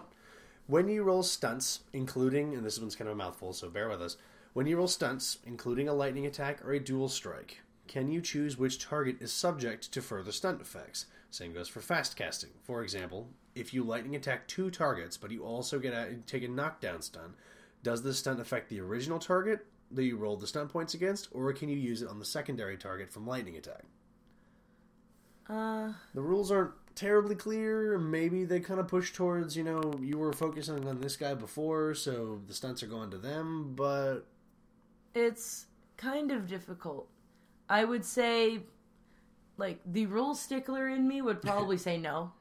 When you roll stunts including and this one's kind of a mouthful so bear with us. When you roll stunts including a lightning attack or a dual strike can you choose which target is subject to further stunt effects? Same goes for fast casting. For example if you lightning attack two targets but you also get a take a knockdown stun does this stunt affect the original target that you rolled the stunt points against or can you use it on the secondary target from lightning attack Uh, the rules aren't terribly clear. Maybe they kind of push towards, you know, you were focusing on this guy before, so the stunts are going to them, but it's kind of difficult. I would say, like, the rule stickler in me would probably say no.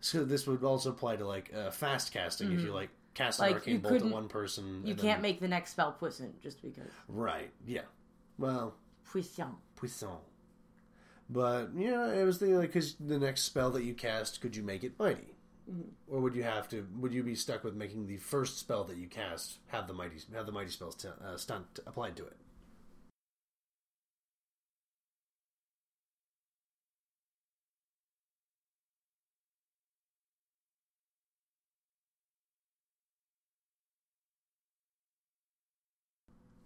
so this would also apply to like uh, fast casting if you like cast an. Like, arcane you bolt one person. You can't then- make the next spell puissant just because. right. Yeah. Well, Puissant. puissant. But yeah, it was the like because the next spell that you cast, could you make it mighty, Mm-hmm. or would you have to? Would you be stuck with making the first spell that you cast have the mighty have the mighty spells t- uh, stunt applied to it?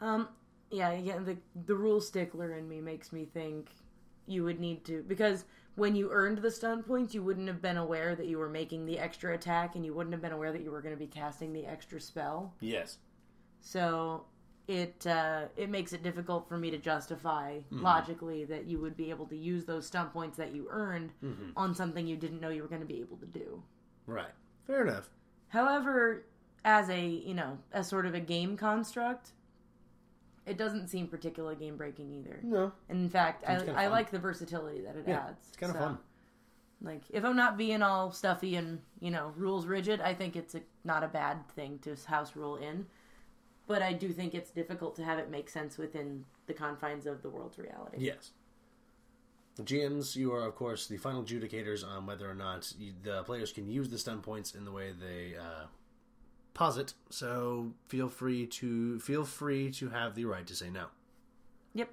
Um, yeah, again, the the rule stickler in me makes me think you would need to because when you earned the stun points, you wouldn't have been aware that you were making the extra attack, and you wouldn't have been aware that you were going to be casting the extra spell. Yes. So it uh, it makes it difficult for me to justify Mm-hmm. logically that you would be able to use those stun points that you earned Mm-hmm. on something you didn't know you were going to be able to do. Right. Fair enough. However, as a you know as sort of a game construct, it doesn't seem particularly game breaking either. No. And in fact, I, I like the versatility that it Yeah, adds. it's kind of So, fun. Like if I'm not being all stuffy and you know rules rigid, I think it's a, not a bad thing to house rule in. but I do think it's difficult to have it make sense within the confines of the world's reality. Yes. GMs, you are of course the final adjudicators on whether or not you, the players can use the stun points in the way they uh, posit. So feel free to feel free to have the right to say no. Yep.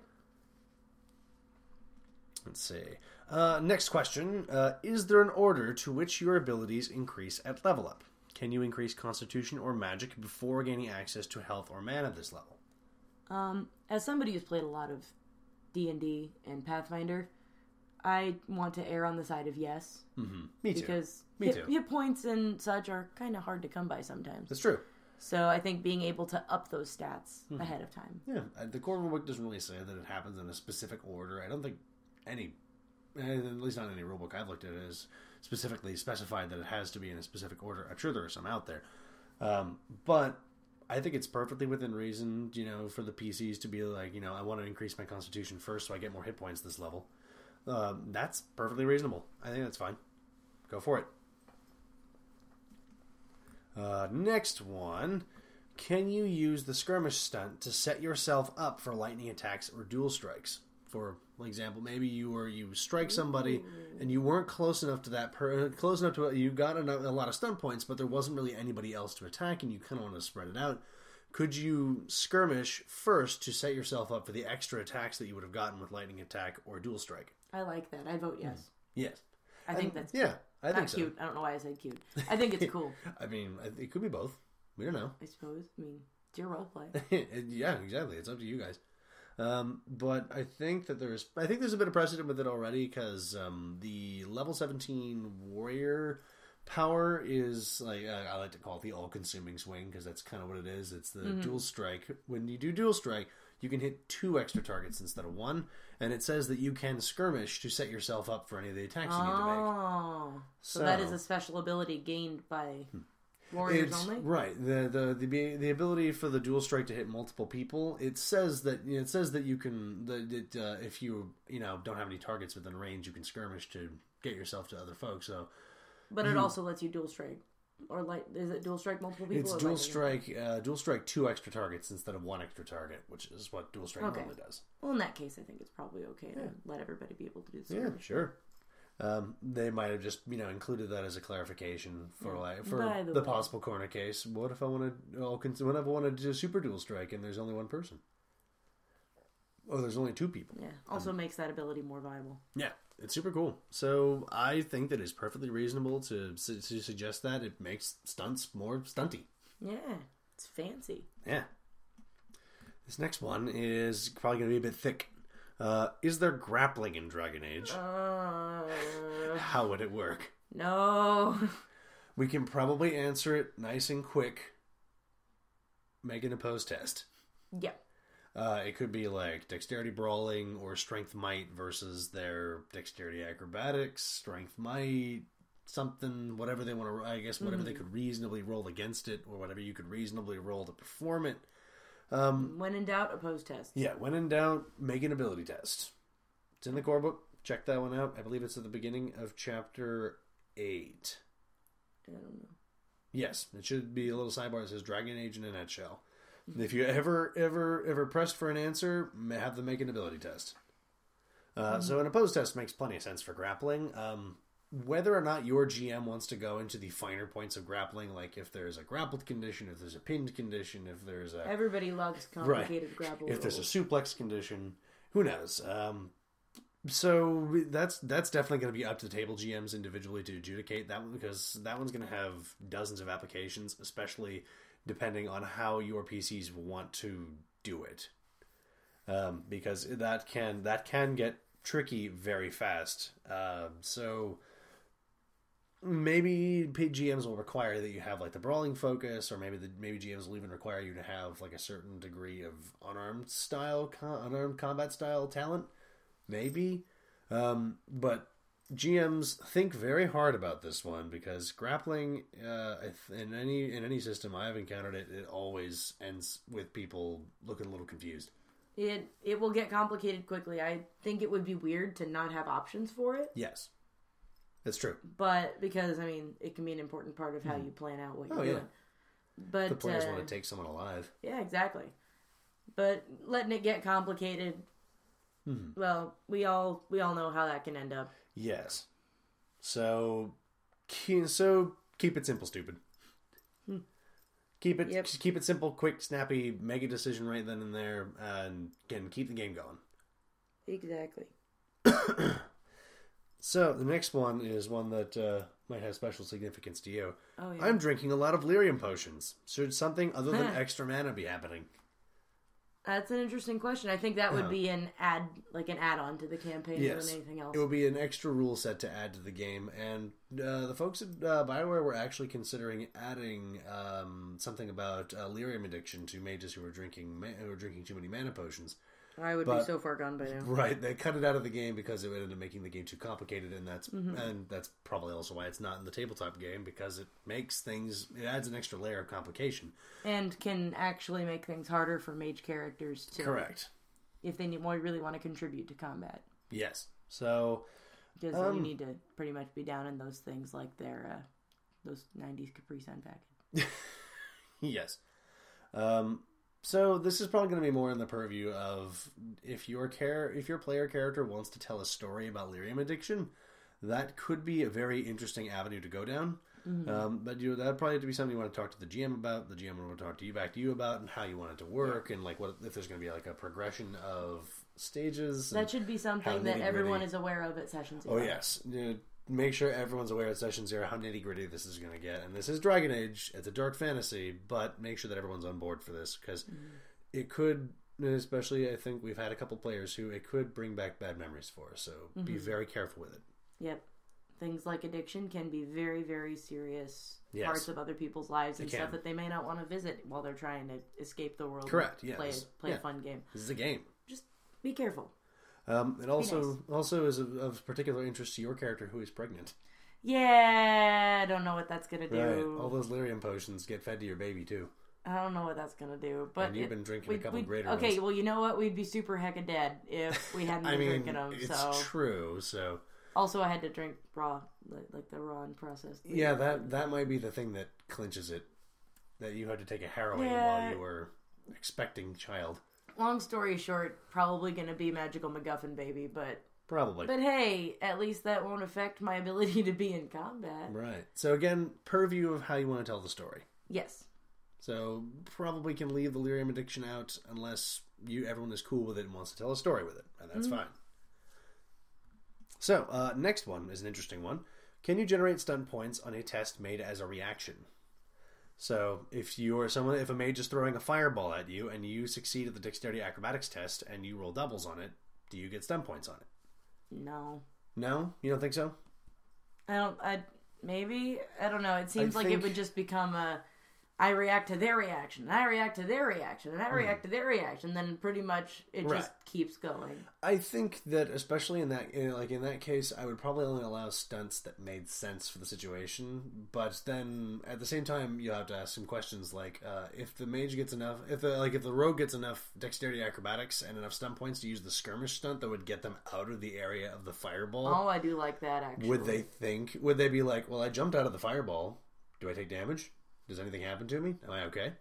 Let's see. Uh, next question: uh, Is there an order to which your abilities increase at level up? Can you increase Constitution or Magic before gaining access to health or mana at this level? Um, as somebody who's played a lot of D and D and Pathfinder, I want to err on the side of yes Me too. because Me hit, too. hit points and such are kind of hard to come by sometimes. That's true. So I think being able to up those stats Hmm. ahead of time. Yeah, uh, the core rulebook doesn't really say that it happens in a specific order. I don't think any, eh, at least not any rulebook I've looked at, is specifically specified that it has to be in a specific order. I'm sure there are some out there, um, but I think it's perfectly within reason, you know, for the PCs to be like, you know, I want to increase my Constitution first so I get more hit points this level. Um, that's perfectly reasonable. I think that's fine. Go for it. Uh, next one. Can you use the skirmish stunt to set yourself up for lightning attacks or dual strikes? For example, maybe you were you strike somebody and you weren't close enough to that per, close enough to you got a, a lot of stun points, but there wasn't really anybody else to attack, and you kind of want to spread it out. Could you skirmish first to set yourself up for the extra attacks that you would have gotten with lightning attack or dual strike? I like that. I vote yes. Yes, I think that's yeah, I think not so. cute. I don't know why I said cute. I think it's cool. I mean, I- it could be both. We don't know. I suppose. I mean, it's your role play. yeah, exactly. It's up to you guys. Um, but I think that there's, I think there's a bit of precedent with it already because um, the level 17 warrior power is like uh, I like to call it the all-consuming swing because that's kind of what it is. It's the dual strike. When you do dual strike, you can hit two extra targets instead of one, and it says that you can skirmish to set yourself up for any of the attacks you need to make. Oh, so, that is a special ability gained by warriors It's only. right. The, the the the ability for the dual strike to hit multiple people. It says that it says that you can that it, uh, if you you know don't have any targets within range, you can skirmish to get yourself to other folks. So But it also lets you dual strike, or like is it dual strike multiple people? it's dual strike uh, dual strike two extra targets instead of one extra target, which is what dual strike Okay. normally does. Well, in that case, I think it's probably okay to let everybody be able to do the Yeah, sure. Um, they might have just you know included that as a clarification for like for By the, the possible corner case. What if I want to? Oh, what if I want to do super dual strike and there's only one person? Oh, there's only two people. Yeah. Also makes that ability more viable. Yeah, it's super cool. So I think that it's perfectly reasonable to to suggest that it makes stunts more stunty. Yeah, it's fancy. Yeah. This next one is probably going to be a bit thick. Uh, is there grappling in Dragon Age? Uh, How would it work? no. We can probably answer it nice and quick. Making a pose test. yeah. Uh, it could be like dexterity brawling or strength might versus their dexterity acrobatics, strength might, something, whatever they want to. I guess whatever they could reasonably roll against it, or whatever you could reasonably roll to perform it. When in doubt, oppose test. Yeah, when in doubt, make an ability test. It's in the core book. Check that one out. I believe it's at the beginning of chapter eight. I don't know. Yes, it should be a little sidebar that says Dragon Age in a nutshell. If you ever, ever, ever pressed for an answer, have them make an ability test. Uh, So an opposed test makes plenty of sense for grappling. Um, whether or not your GM wants to go into the finer points of grappling, like if there's a grappled condition, if there's a pinned condition, if there's a Everybody loves complicated grapple. if there's a suplex condition, who knows? Um, so that's that's definitely going to be up to the table GMs individually to adjudicate that one because that one's going to have dozens of applications, especially depending on how your PCs want to do it. Um, because that can that can get tricky very fast. Um, so maybe GMs will require that you have like the brawling focus, or maybe the maybe GMs will even require you to have like a certain degree of unarmed style, unarmed combat style talent. Maybe, um, but GMs think very hard about this one because grappling uh, in any in any system I've encountered it, it always ends with people looking a little confused. It it will get complicated quickly. I think it would be weird to not have options for it, Yes, that's true. but because I mean, it can be an important part of how you plan out what you're Oh, yeah. doing. But The players uh, want to take someone alive. Yeah, exactly. But letting it get complicated, Mm-hmm. well, we all we all know how that can end up. Yes. So, so keep it simple, stupid. Keep it Yep. keep it simple, quick, snappy. Make a decision right then and there, and again, keep the game going. Exactly. So the next one is one that uh, might have special significance to you. Oh yeah. I'm drinking a lot of lyrium potions. Should something other than extra mana be happening? That's an interesting question. I think that would Uh-huh. be an add, like an add-on to the campaign more Yes, than anything else. it would be an extra rule set to add to the game, and uh, the folks at uh, Bioware were actually considering adding um, something about uh, lyrium addiction to mages who were drinking ma- who were drinking too many mana potions. I would be so far gone by now. Right, they cut it out of the game because it would end up making the game too complicated, and that's Mm-hmm. and that's probably also why it's not in the tabletop game because it makes things it adds an extra layer of complication. And can actually make things harder for mage characters to Correct. if they need more really want to contribute to combat. Yes. So Because Um, you need to pretty much be down in those things like their uh, those '90s Capri Sun package. Yes. Um, so this is probably going to be more in the purview of if your care if your player character wants to tell a story about lyrium addiction, that could be a very interesting avenue to go down. Um, but you that'd probably have to be something you want to talk to the GM about. The GM will talk to you back to you about and how you want it to work and like what if there's going to be like a progression of stages. That should be something that everyone is aware of at sessions. Oh yes, You know, make sure everyone's aware at session zero how nitty gritty this is going to get. And this is Dragon Age; it's a dark fantasy, but make sure that everyone's on board for this because mm-hmm. it could, especially I think we've had a couple players who it could bring back bad memories for. So be mm-hmm. very careful with it. Yep. Things like addiction can be very, very serious Yes. parts of other people's lives and stuff that they may not want to visit while they're trying to escape the world. Correct, and Play, yes. play Yeah. a fun game. This is a game. Just be careful. Um, it also also is of, of particular interest to your character who is pregnant. Yeah, I don't know what that's gonna do. Right, all those lyrium potions get fed to your baby too. I don't know what that's gonna do. But And you've it- been drinking a couple greater Okay, ones. well, you know what? We'd be super hecka dead if we hadn't been mean, drinking them. it's So true. So also, I had to drink raw, like, like the raw and processed. yeah, that that might be the thing that clinches it. That you had to take a heroin Yeah. while you were expecting child. Long story short, probably gonna be magical MacGuffin baby, but Probably. but hey, at least that won't affect my ability to be in combat. right. So again, purview of how you want to tell the story. Yes. So probably can leave the lyrium addiction out unless you everyone is cool with it and wants to tell a story with it, and that's fine. So uh, next one is an interesting one. Can you generate stun points on a test made as a reaction? So if you're someone, if a mage is throwing a fireball at you and you succeed at the dexterity acrobatics test and you roll doubles on it, do you get stun points on it? No. No, you don't think so? I don't. I maybe I don't know. It seems like think- it would just become a. I react to their reaction, and I react to their reaction, and I react to their reaction. Then pretty much it. Right. just keeps going. I think that especially in that in, like in that case, I would probably only allow stunts that made sense for the situation. But then at the same time, you have to ask some questions like uh, if the mage gets enough, if the like if the rogue gets enough dexterity acrobatics and enough stun points to use the skirmish stunt that would get them out of the area of the fireball. Oh, I do like that actually. Would they think? Would they be like, "Well, I jumped out of the fireball. Do I take damage? Does anything happen to me? Am I okay?"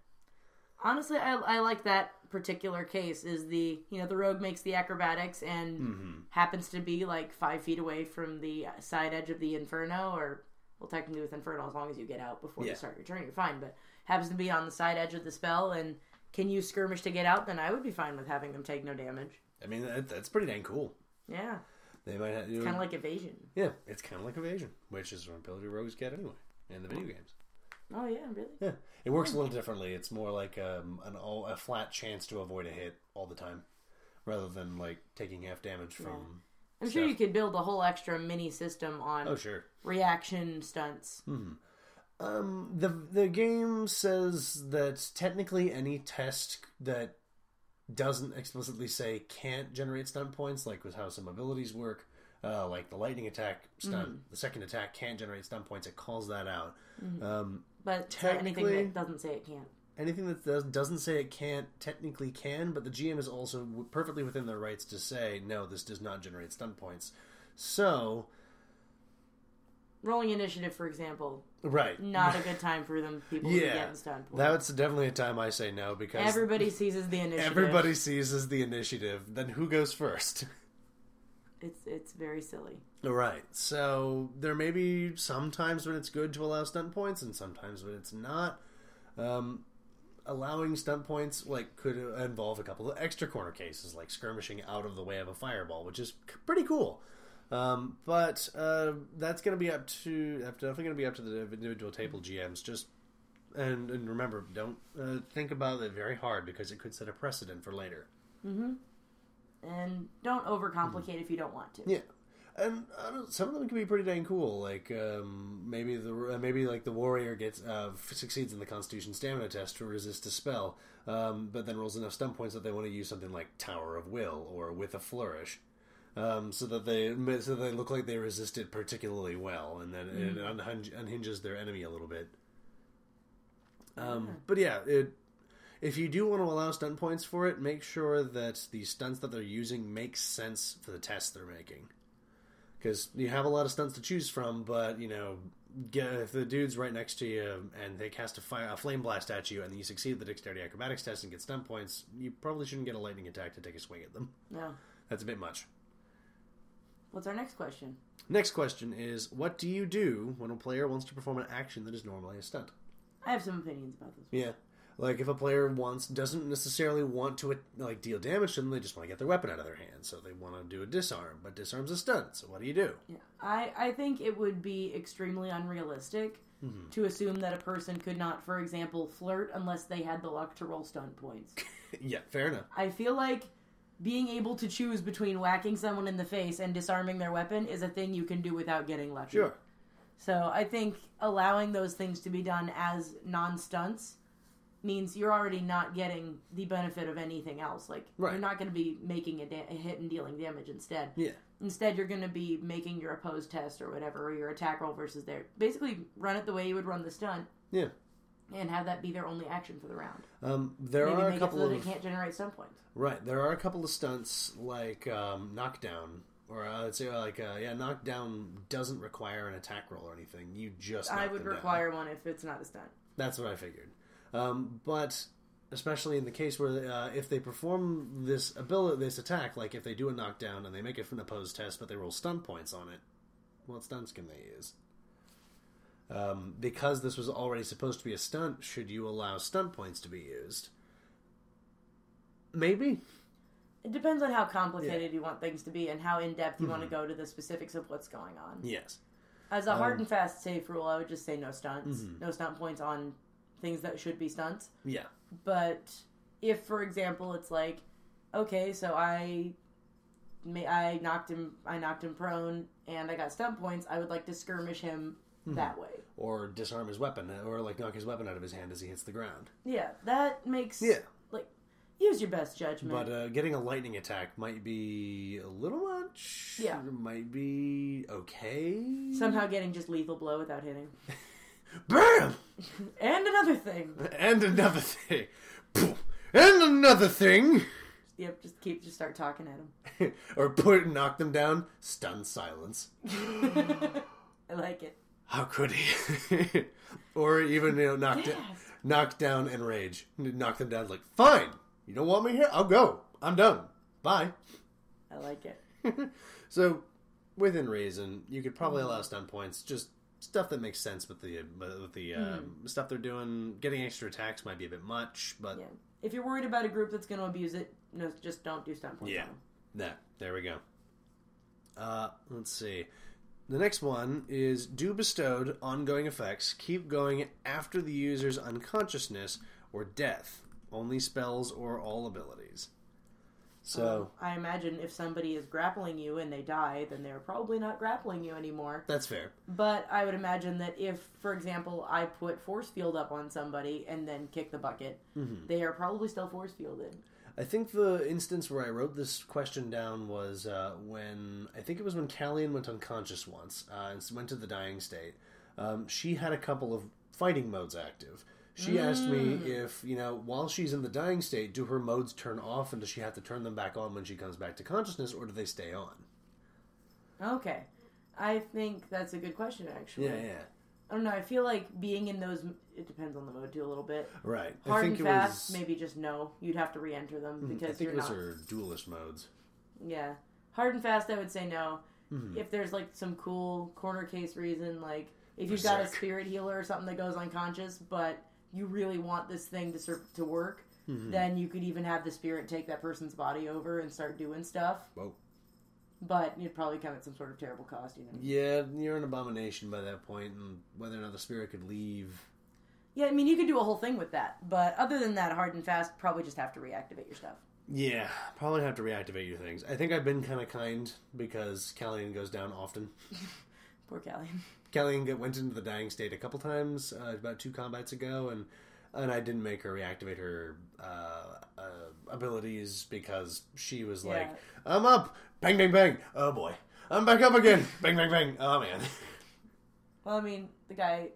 Honestly, I, I like that particular case. Is the you know the rogue makes the acrobatics and Mm-hmm. happens to be like five feet away from the side edge of the inferno, or well, technically with inferno, as long as you get out before Yeah. you start your turn, you're fine. But happens to be on the side edge of the spell and can use skirmish to get out, then I would be fine with having them take no damage. I mean, that, that's pretty dang cool. Yeah, They might have, kind of like evasion. yeah, it's kind of like evasion, which is an ability rogues get anyway in the video games. Oh yeah, really? Yeah, it works a little differently. It's more like um, an all, a flat chance to avoid a hit all the time, rather than like taking half damage from. I'm sure stuff. you could build a whole extra mini system on Oh sure. reaction stunts. Hmm. Um, the the game says that technically any test that doesn't explicitly say can't generate stun points, like with how some abilities work, uh, like the lightning attack stun, the second attack can't generate stun points. It calls that out. Um, But anything that doesn't say it can't. anything that does, doesn't say it can't technically can, but the GM is also w- perfectly within their rights to say no, this does not generate stun points. So rolling initiative, for example, Right. not a good time for them people to be Yeah. stun points. That's definitely a time I say no because Everybody seizes the initiative. everybody seizes the initiative. Then who goes first? It's it's very silly. Right. So there may be some times when it's good to allow stunt points, and sometimes when it's not. Um, allowing stunt points like could involve a couple of extra corner cases, like skirmishing out of the way of a fireball, which is c- pretty cool. Um, but uh, that's going to be up to definitely going to be up to the individual table GMs. Just and, and remember, don't uh, think about it very hard because it could set a precedent for later. And don't overcomplicate if you don't want to. Yeah, and I don't, some of them can be pretty dang cool. Like um, maybe the maybe like the warrior gets uh, succeeds in the Constitution stamina test to resist a spell, um, but then rolls enough stun points that they want to use something like Tower of Will or with a flourish. Um, so that they so they look like they resisted particularly well, and then it unhinges their enemy a little bit. Um, But yeah, it, if you do want to allow stunt points for it, make sure that the stunts that they're using make sense for the test they're making. Because you have a lot of stunts to choose from, but you know, get, if the dude's right next to you and they cast a, fire, a flame blast at you, and you succeed the dexterity acrobatics test and get stunt points, you probably shouldn't get a lightning attack to take a swing at them. No. That's a bit much. What's our next question? Next question is: What do you do when a player wants to perform an action that is normally a stunt? I have some opinions about this. Yeah. Like if a player wants doesn't necessarily want to like deal damage to them, they just want to get their weapon out of their hand, so they want to do a disarm. But disarm's a stunt, so what do you do? Yeah. I, I think it would be extremely unrealistic Mm-hmm. to assume that a person could not, for example, flirt unless they had the luck to roll stunt points. yeah, fair enough. I feel like being able to choose between whacking someone in the face and disarming their weapon is a thing you can do without getting lucky. Sure. So I think allowing those things to be done as non stunts means you're already not getting the benefit of anything else. Like Right. you're not going to be making a, da- a hit and dealing damage instead. Yeah. Instead, you're going to be making your opposed test or whatever, or your attack roll versus their. Basically, run it the way you would run the stunt, Yeah. and have that be their only action for the round. Um, there Maybe are a couple so that of it can't generate stun points. right. There are a couple of stunts like um, knockdown, or uh, let's say like uh, yeah, knockdown doesn't require an attack roll or anything. You just I would them down. require one if it's not a stunt. That's what I figured. Um, but especially in the case where uh, if they perform this ability, this attack, like if they do a knockdown and they make it from an opposed test, but they roll stun points on it, what stunts can they use? Um, because this was already supposed to be a stunt, should you allow stunt points to be used? Maybe. It depends on how complicated you want things to be and how in depth you want to go to the specifics of what's going on. Yes. As a hard and fast safe rule, I would just say no stunts, no stunt points on things that should be stunts. Yeah. But if, for example, it's like, okay, so I, I knocked him, I knocked him prone, and I got stunt points. I would like to skirmish him that way. Or disarm his weapon, or like knock his weapon out of his hand as he hits the ground. Yeah, that makes Yeah. like use your best judgment. But uh, getting a lightning attack might be a little much. Yeah. Might be okay. Somehow getting just lethal blow without hitting. Bam! And another thing. And another thing. And another thing. Yep, just keep just start talking at him. or put knock them down. Stun silence. I like it. How could he? or even you know knock Yes. knock down and rage. Knock them down like fine. You don't want me here? I'll go. I'm done. Bye. I like it. So, within reason, you could probably allow stun points. Just stuff that makes sense with the with the um, stuff they're doing. Getting extra attacks might be a bit much, but Yeah. If you're worried about a group that's going to abuse it, no, just don't do stunt points. Yeah. That there we go. Uh, let's see. The next one is do bestowed ongoing effects keep going after the user's unconsciousness or death. Only spells or all abilities. So I imagine if somebody is grappling you and they die, then they're probably not grappling you anymore. that's fair. But I would imagine that if, for example, I put force field up on somebody and then kick the bucket, Mm-hmm. they are probably still force fielded. I think the instance where I wrote this question down was uh, when I think it was when Callian went unconscious once uh, and went to the dying state. Um, she had a couple of fighting modes active. She asked me if you know while she's in the dying state, do her modes turn off and does she have to turn them back on when she comes back to consciousness, or do they stay on? Okay. I think that's a good question, actually. Yeah, yeah. I don't know. I feel like being in those. It depends on the mode too a little bit. Right. Hard I think and it fast, was, maybe just no. You'd have to re-enter them I because think you're those not. are duelist modes. Yeah, hard and fast. I would say no. Hmm. If there's like some cool corner case reason, like if you've got a spirit healer or something that goes unconscious, but you really want this thing to ser- to work, Hmm. then you could even have the spirit take that person's body over and start doing stuff. Whoa. But you'd probably come at some sort of terrible cost, you know. Yeah, you're an abomination by that point, and whether or not the spirit could leave. Yeah, I mean you could do a whole thing with that, but other than that, hard and fast, probably just have to reactivate your stuff. Yeah, probably have to reactivate your things. I think I've been kind of kind because Callian goes down often. Poor. Callian get- went into the dying state a couple times, uh, about two combats ago, and and I didn't make her reactivate her uh, uh, abilities because she was like, "I'm up, bang, bang, bang. Oh boy, I'm back up again, bang, bang, bang. Oh man." Well, I mean, the guy,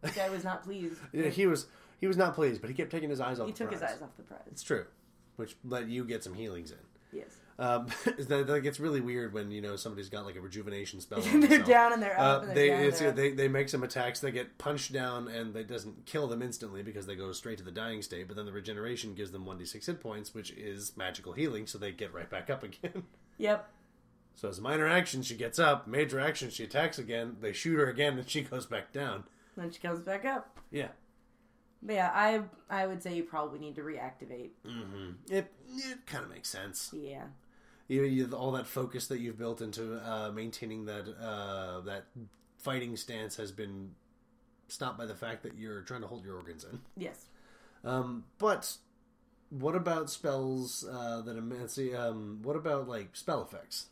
the guy was not pleased. Yeah, he was he was not pleased, but he kept taking his eyes off. He took his eyes off the prize. It's true, which let you get some healings in. Yes. Um, that, that gets really weird when you know somebody's got like a rejuvenation spell. they're down and they're up Uh, and they're they, down. it's, they're they they make some attacks. They get punched down, and they doesn't kill them instantly because they go straight to the dying state. But then the regeneration gives them one d six hit points, which is magical healing, so they get right back up again. Yep. so as a minor action, she gets up. Major action, she attacks again. They shoot her again, and she goes back down. Then she comes back up. Yeah, But yeah, I I would say you probably need to reactivate. it it kind of makes sense. Yeah. You, you all that focus that you've built into uh, maintaining that uh, that fighting stance has been stopped by the fact that you're trying to hold your organs in. Yes. Um, but what about spells uh, that a um, what about like spell effects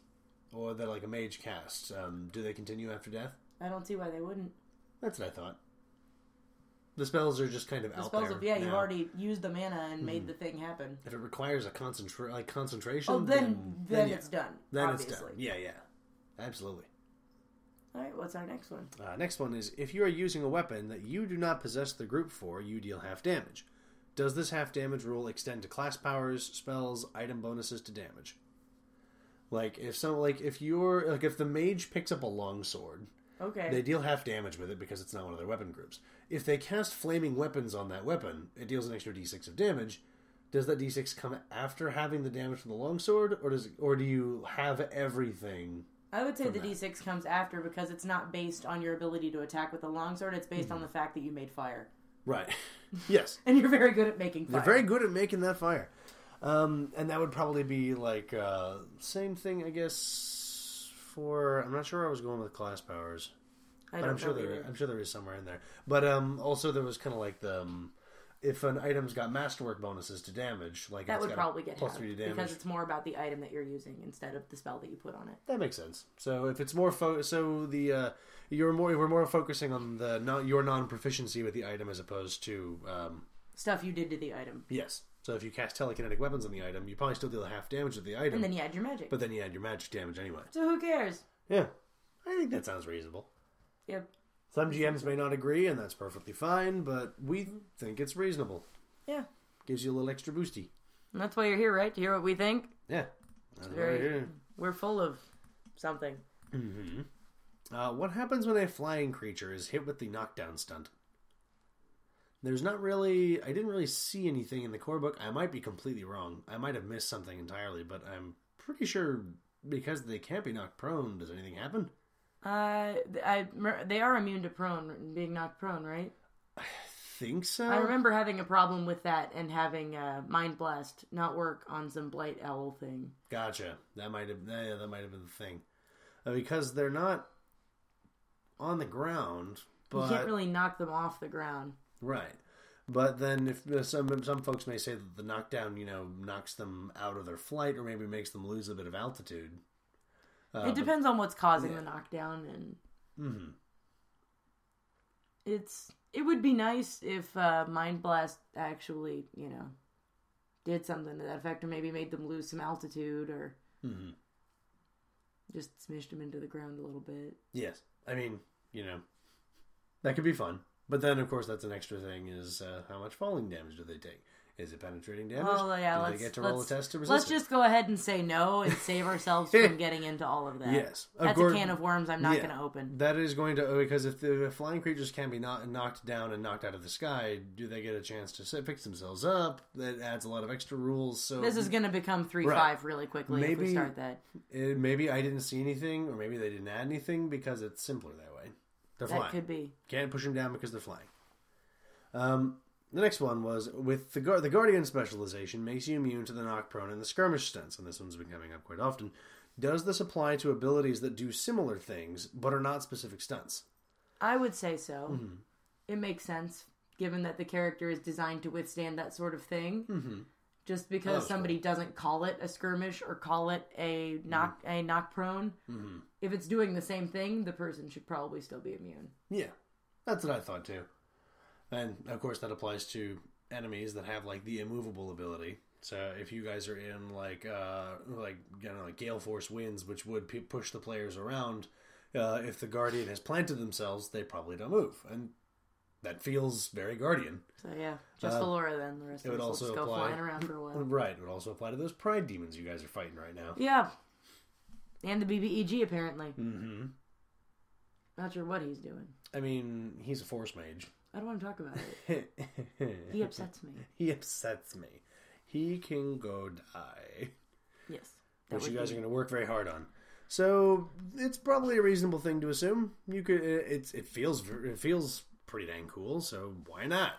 or that like a mage casts? Um, do they continue after death? I don't see why they wouldn't. That's what I thought. The spells are just kind of The out spells there. of yeah, you've already used the mana and made the thing happen. If it requires a concentra- like concentration, Oh, then then, yeah. it's done. Then obviously. it's done. Yeah, yeah, absolutely. All right, what's our next one? Uh, next one is if you are using a weapon that you do not possess the group for, you deal half damage. Does this half damage rule extend to class powers, spells, item bonuses to damage? Like if some like if you're like if the mage picks up a longsword, Okay. they deal half damage with it because it's not one of their weapon groups. If they cast flaming weapons on that weapon, it deals an extra d6 of damage. Does that d6 come after having the damage from the longsword, or does it, or do you have everything? I would say the that. d6 comes after because it's not based on your ability to attack with the longsword. It's based on the fact that you made fire, Right. yes. and you're very good at making fire. They're very good at making that fire. Um, and that would probably be like uh, same thing, I guess. For I'm not sure where I was going with class powers, I but I'm sure there either. I'm sure there is somewhere in there. But um, also there was kind of like the um, if an item's got masterwork bonuses to damage, like That it's would probably get three to damage. because it's more about the item that you're using instead of the spell that you put on it. That makes sense. So if it's more fo- so the uh, you're more we're more focusing on the not your non proficiency with the item as opposed to um, Stuff you did to the item, yes. So if you cast telekinetic weapons on the item, you probably still deal half damage with the item. and then you add your magic. But then you add your magic damage anyway. so who cares? Yeah. I think that sounds reasonable. Yep. Some GMs may not agree, and that's perfectly fine, but we think it's reasonable. Yeah. Gives you a little extra boosty. And that's why you're here, right? To hear what we think. Yeah. That's here. We're full of something. Uh, what happens when a flying creature is hit with the knockdown stunt? There's not really. I didn't really see anything in the core book. I might be completely wrong. I might have missed something entirely, but I'm pretty sure because they can't be knocked prone, does anything happen? Uh, I they are immune to prone being knocked prone, right? I think so. I remember having a problem with that and having uh, mind blast not work on some blight owl thing. Gotcha. That might have yeah, that might have been the thing, uh, because they're not on the ground, but you can't really knock them off the ground. Right. But then, if uh, some some folks may say that the knockdown, you know, knocks them out of their flight, or maybe makes them lose a bit of altitude. Uh, it depends on what's causing yeah. the knockdown, and hmm it's it would be nice if uh, mind blast actually, you know, did something to that effect, or maybe made them lose some altitude, or hmm just smished them into the ground a little bit. Yes, I mean, you know, that could be fun. But then, of course, that's an extra thing: is uh, how much falling damage do they take? Is it penetrating damage? Oh yeah, Do let's they get to roll a test to resist Let's it? just go ahead and say no and save ourselves from getting into all of that. Yes, of that's course- a can of worms. I'm not Yeah. going to open. That is going to because if the flying creatures can be knocked, knocked down and knocked out of the sky, do they get a chance to sit, fix themselves up? That adds a lot of extra rules. So This is going to become three Right. five really quickly if Maybe- we start that. it, maybe I didn't see anything, or maybe they didn't add anything because it's simpler that way. They're That flying. could be. Can't push them down because they're flying. Um, the next one was with the. The guardian specialization makes you immune to the knock prone and the skirmish stunts, and this one's been coming up quite often. Does this apply to abilities that do similar things but are not specific stunts? I would say so. Mm-hmm. It makes sense given that the character is designed to withstand that sort of thing. Mm-hmm. Just because that's somebody doesn't call it a skirmish or call it a knock Mm-hmm. a knock prone, if it's doing the same thing, the person should probably still be immune. Yeah, that's what I thought too. And of course, that applies to enemies that have like the immovable ability. So if you guys are in like uh like you know like gale force winds, which would p- push the players around, uh, if the guardian has planted themselves, they probably don't move, and that feels very guardian. So yeah, just Alora then. The rest Uh, it of would us also just go apply- flying around for a while. Right. It would also apply to those pride demons you guys are fighting right now. Yeah, and the BBEG apparently. Mm-hmm. Not sure what he's doing. I mean, he's a force mage. I don't want to talk about it. He upsets me. he upsets me. He can go die. Yes, which you guys be- are going to work very hard on. So it's probably a reasonable thing to assume. You could. It's it feels it feels pretty dang cool. So why not?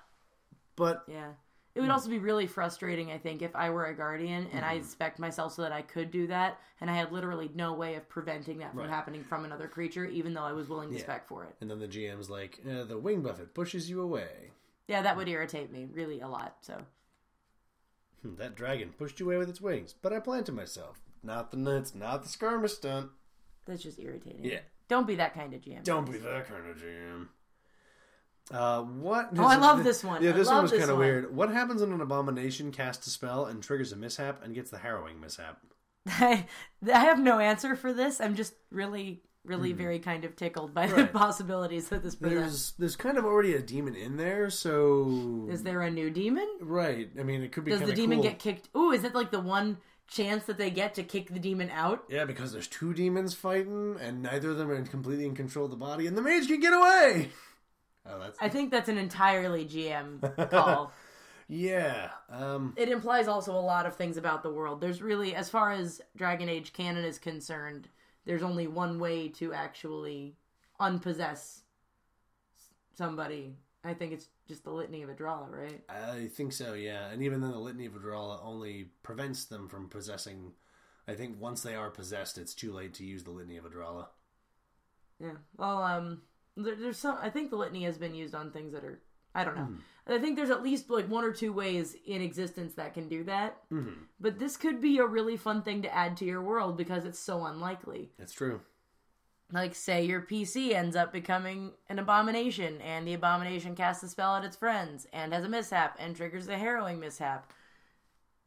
But Yeah. It would also be really frustrating, I think, if I were a guardian and. I spec myself so that I could do that, and I had literally no way of preventing that from Right. happening from another creature, even though I was willing to Yeah. spec for it. and then the GM's like, eh, the wing buffet pushes you away. Yeah, that would irritate me really a lot. So Hmm, That dragon pushed you away with its wings, but I planted myself. Not the nuts, not the skirmish stunt. that's just irritating. Yeah. Don't be that kind of GM. Don't be that kind of GM. Uh, what? Oh, I love this one. Yeah, this one was kind of weird. What happens when an abomination casts a spell and triggers a mishap and gets the harrowing mishap? I, I have no answer for this. I'm just really, really very kind of tickled by the Hmm. Possibilities that this presents. There's there's kind of already a demon in there, so Is there a new demon? right. I mean, it could be. Does the demon cool. get kicked? Ooh, is it like the one chance that they get to kick the demon out? Yeah, because there's two demons fighting, and neither of them are completely in control of the body, and the mage can get away. Oh, that's I think that's an entirely GM call. yeah. Um, it implies also a lot of things about the world. There's really, as far as Dragon Age canon is concerned, there's only one way to actually unpossess somebody. I think it's just the Litany of Adralla, right? I think so. Yeah, and even then, the litany of Adralla only prevents them from possessing. I think once they are possessed, it's too late to use the litany of Adralla. Yeah. Well, um, there, there's some. I think the litany has been used on things that are. I don't know. I think there's at least like one or two ways in existence that can do that. Mm-hmm. But this could be a really fun thing to add to your world because it's so unlikely. It's true. Like, say your PC ends up becoming an abomination, and the abomination casts a spell at its friends and has a mishap and triggers a harrowing mishap.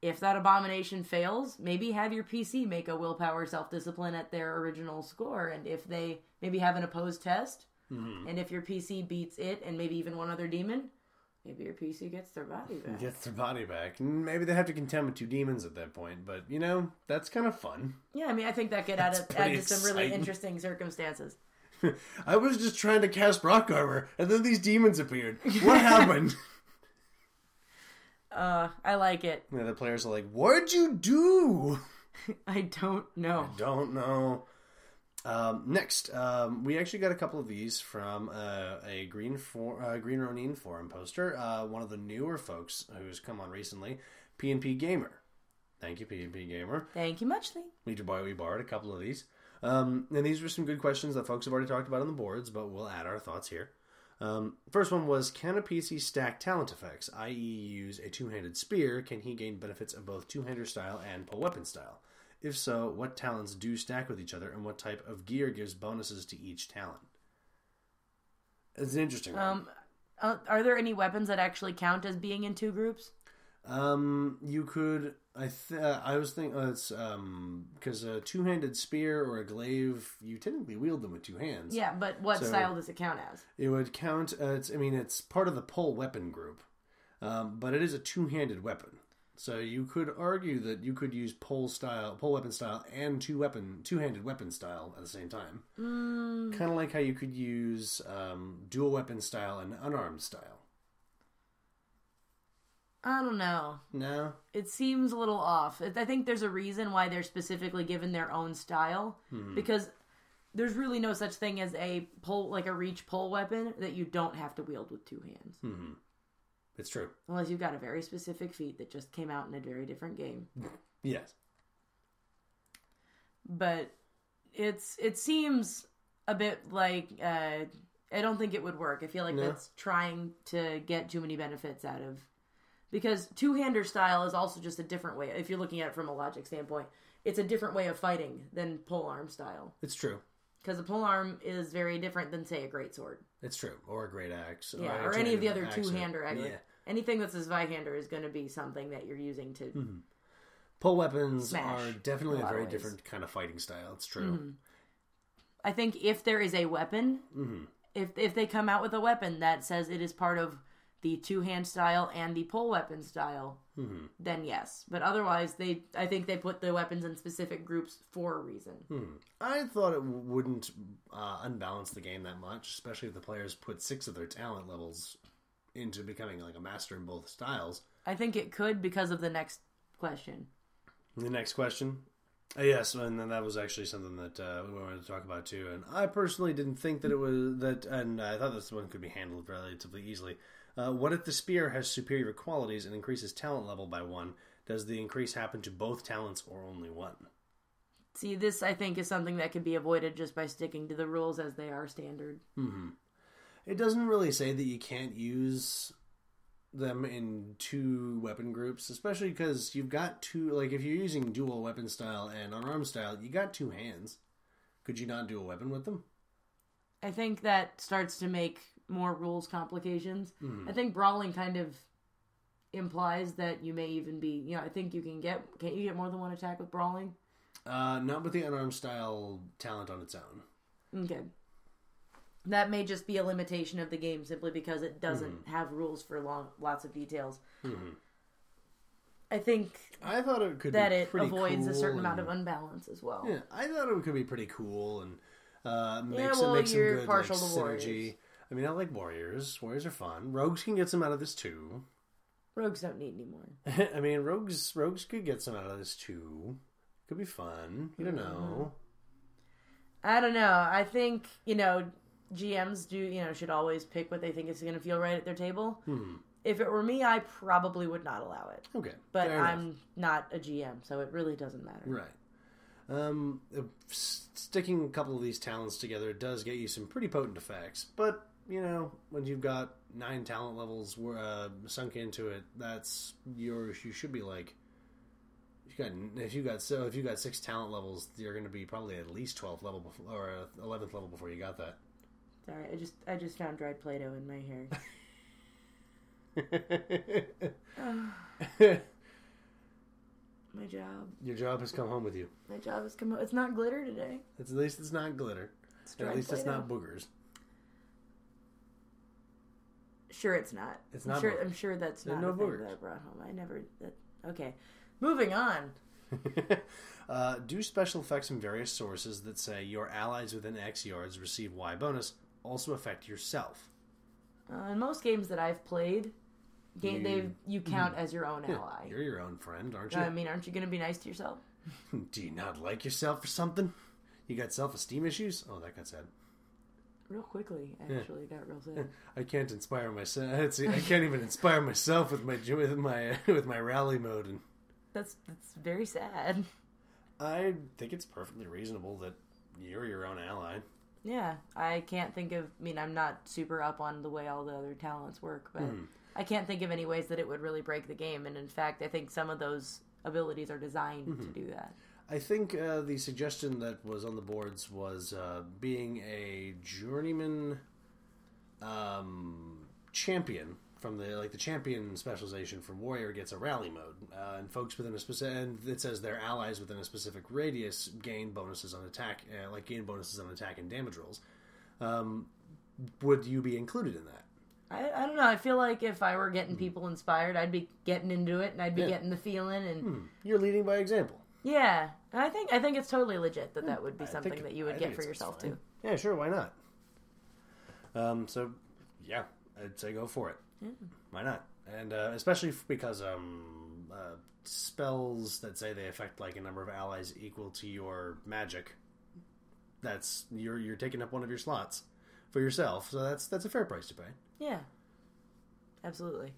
If that abomination fails, maybe have your PC make a willpower self discipline at their original score, and if they maybe have an opposed test, and if your PC beats it and maybe even one other demon, maybe your PC gets their body back. Gets their body back. Maybe they have to contend with two demons at that point, but you know that's kind of fun. Yeah, I mean, I think that could add, a, add to some really interesting circumstances. I was just trying to cast rock armor, and then these demons appeared. What happened? Uh, I like it. And the players are like, "What'd you do?" I don't know. Don't know. Um, next, um, we actually got a couple of these from uh, a Green for, uh, Green Ronin forum poster. Uh, one of the newer folks who's come on recently, PNP Gamer. Thank you, PNP Gamer. Thank you muchly. We, bar- we borrowed a couple of these. Um, and these were some good questions that folks have already talked about on the boards, but we'll add our thoughts here. Um, first one was Can a PC stack talent effects, i.e., use a two handed spear? Can he gain benefits of both two hander style and pole weapon style? If so, what talents do stack with each other, and what type of gear gives bonuses to each talent? It's an interesting one. Um, uh, are there any weapons that actually count as being in two groups? Um, you could. I th- uh, I was thinking uh, it's um because a two-handed spear or a glaive, you technically wield them with two hands. Yeah, but what So- style does it count as? It would count. Uh, it's. I mean, it's part of the pole weapon group. um, but it is a two-handed weapon. So you could argue that you could use pole style, pole weapon style, and two weapon, two-handed weapon style at the same time. Mm. Kind of like how you could use um, dual weapon style and unarmed style. I don't know. No, It seems a little off. I think there's a reason why they're specifically given their own style because there's really no such thing as a pull like a reach pole weapon that you don't have to wield with two hands. It's true. Unless you've got a very specific feat that just came out in a very different game. Yes. But it's it seems a bit like uh I don't think it would work. I feel like No. that's trying to get too many benefits out of because two-hander style is also just a different way. If you're looking at it from a logic standpoint, it's a different way of fighting than pole arm style. It's true. Because a pole arm is very different than say a great sword. It's true. Or a great axe. Yeah, a or any of the other two-hander. Yeah. Anything that's a Zweihander is going to be something that you're using to. Mm-hmm. Pole weapons Smash, are definitely a a very different kind of fighting style. It's true. I think if there is a weapon, Mm-hmm. if if they come out with a weapon that says it is part of the two hand style and the pole weapon style, Mm-hmm. then yes. But otherwise, they I think they put the weapons in specific groups for a reason. Hmm. I thought it wouldn't uh, unbalance the game that much, especially if the players put six of their talent levels into becoming like a master in both styles. I think it could because of the next question. The next question. Uh, yes, and then that was actually something that uh, we wanted to talk about too. And I personally didn't think that it was that, and I thought this one could be handled relatively easily. Uh, what if the spear has superior qualities and increases talent level by one? Does the increase happen to both talents or only one? See, this I think is something that could be avoided just by sticking to the rules as they are standard. It doesn't really say that you can't use them in two weapon groups, especially because you've got two. Like if you're using dual weapon style and unarmed style, you got two hands. Could you not do a weapon with them? I think that starts to make more rules complications. Hmm. I think brawling kind of implies that you may even be, you know, I think you can get can't you get more than one attack with brawling? Uh, not with the unarmed style talent on its own. Okay. That may just be a limitation of the game simply because it doesn't Hmm. have rules for long lots of details. I think I thought it could that it avoids a cool certain amount of unbalance as well. Yeah, I thought it could be pretty cool and uh, make Yeah, some, well, make some good partial like, to synergy. warriors. I mean, I like warriors. Warriors are fun. Rogues can get some out of this too. Rogues don't need any more. I mean, rogues rogues could get some out of this too. Could be fun. You don't know. I don't know. I think you know GMs do you know should always pick what they think is going to feel right at their table. Hmm. If it were me, I probably would not allow it. Okay, But fair. I'm not a GM, so it really doesn't matter. right. Um, uh, sticking a couple of these talents together does get you some pretty potent effects, but you know when you've got nine talent levels uh, sunk into it, that's your you should be like. If you got if you got so if you got six talent levels, you're going to be probably at least twelve level before, or eleventh level before you got that. Sorry, I just I just found dried Play-Doh in my hair. my job, Your job has come home with you. my job has come. home. It's not glitter today. It's, at least it's not glitter. It's At least it's Play-Doh. not boogers. Sure, it's not. It's I'm not sure. I'm sure that's There are not no boogers. that I brought home. I never. That, okay, moving on. uh, do special effects from various sources that say your allies within X yards receive Y bonus also affect yourself? Uh, in most games that I've played, game, You- they you count as your own ally. You're your own friend, aren't you? I mean, aren't you going to be nice to yourself? Do you not like yourself or something? You got self esteem issues? Oh, that got sad. Real quickly, actually, got real sad. I can't inspire myself. I can't even inspire myself with my with my with my rally mode, and That's that's very sad. I think it's perfectly reasonable that you're your own ally. Yeah, I can't think of. I mean, I'm not super up on the way all the other talents work, but Hmm. I can't think of any ways that it would really break the game. And in fact, I think some of those abilities are designed Mm-hmm. to do that. I think uh, the suggestion that was on the boards was uh, being a journeyman um, champion from the like the champion specialization from warrior gets a rally mode, uh, and folks within a specific and it says their allies within a specific radius gain bonuses on attack, uh, like gain bonuses on attack and damage rolls. Um, would you be included in that? I, I don't know. I feel like if I were getting people inspired, I'd be getting into it and I'd be Yeah. getting the feeling and You're leading by example. yeah. I think I think it's totally legit that that would be something think- that you would think get for yourself fine. too. Yeah, sure. Why not? Um. So, yeah, I'd say go for it. Why not? And uh, especially because um, uh, spells that say they affect like a number of allies equal to your magic. That's you're you're taking up one of your slots for yourself, so that's that's a fair price to pay. Yeah, absolutely.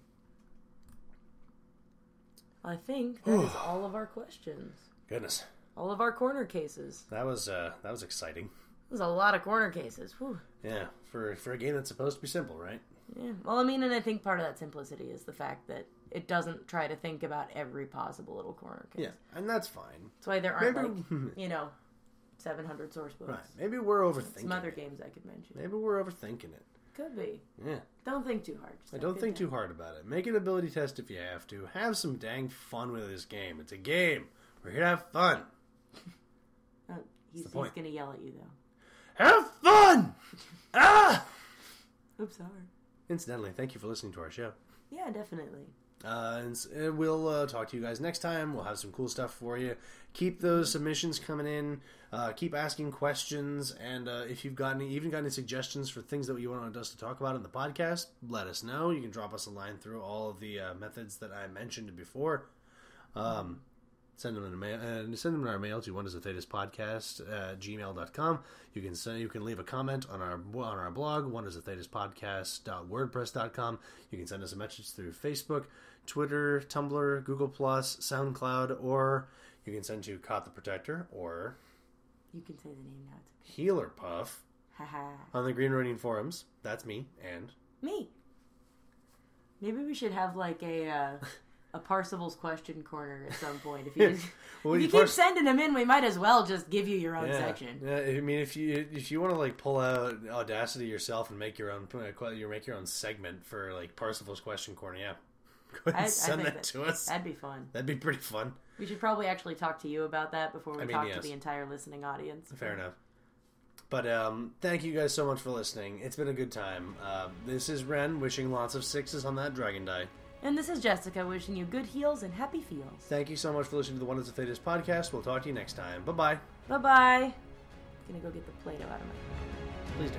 I think that is all of our questions. Goodness, All of our corner cases. that was uh, that was exciting. There's a lot of corner cases. Whew. Yeah, for for a game that's supposed to be simple, right? Yeah. Well, I mean, and I think part of that simplicity is the fact that it doesn't try to think about every possible little corner case. Yeah, and that's fine. That's why there aren't Maybe- like you know, seven hundred source books. Right? Maybe we're overthinking. Some other it. games I could mention. Maybe we're overthinking it. Could be. Yeah. Don't think too hard. Just I don't think too hard about it. Make an ability test if you have to. Have some dang fun with this game. It's a game. We're here to have fun. Oh, he's, he's gonna yell at you though. Have fun! ah! Oops, sorry. Incidentally, thank you for listening to our show. Yeah, definitely. Uh, and, and we'll uh, talk to you guys next time. We'll have some cool stuff for you. Keep those submissions coming in. Uh, keep asking questions, and uh, if you've got any, even got any suggestions for things that you want us to talk about in the podcast, let us know. You can drop us a line through all of the uh, methods that I mentioned before. Um, send them in a mail, uh, send them in our mail to one is the Thedas podcast at gmail.com. You can send, you can leave a comment on our on our blog, one is the Thedas podcast.wordpress.com. You can send us a message through Facebook, Twitter, Tumblr, Google Plus, SoundCloud, or you can send to Kot the Protector or You can say the name now. It's Healerpuff on the Green Ronin forums. That's me, and Me. Maybe we should have like a uh, a Parsifal's question corner at some point. If you, just, Well, if you keep pars- sending them in, we might as well just give you your own yeah, section. yeah. I mean, if you if you want to like pull out Audacity yourself and make your own you make your own segment for like Parsifal's question corner, yeah, go ahead I, and I send that to us. That'd be fun. That'd be pretty fun. We should probably actually talk to you about that before we I mean, talk yes. to the entire listening audience. Fair enough. But um, thank you guys so much for listening. It's been a good time. Uh, this is Ren wishing lots of sixes on that dragon die. And this is Jessica wishing you good heals and happy feels. Thank you so much for listening to the Wonders of Thedas podcast. We'll talk to you next time. Bye bye. Bye bye. Gonna go get the Play-Doh out of my. Please do.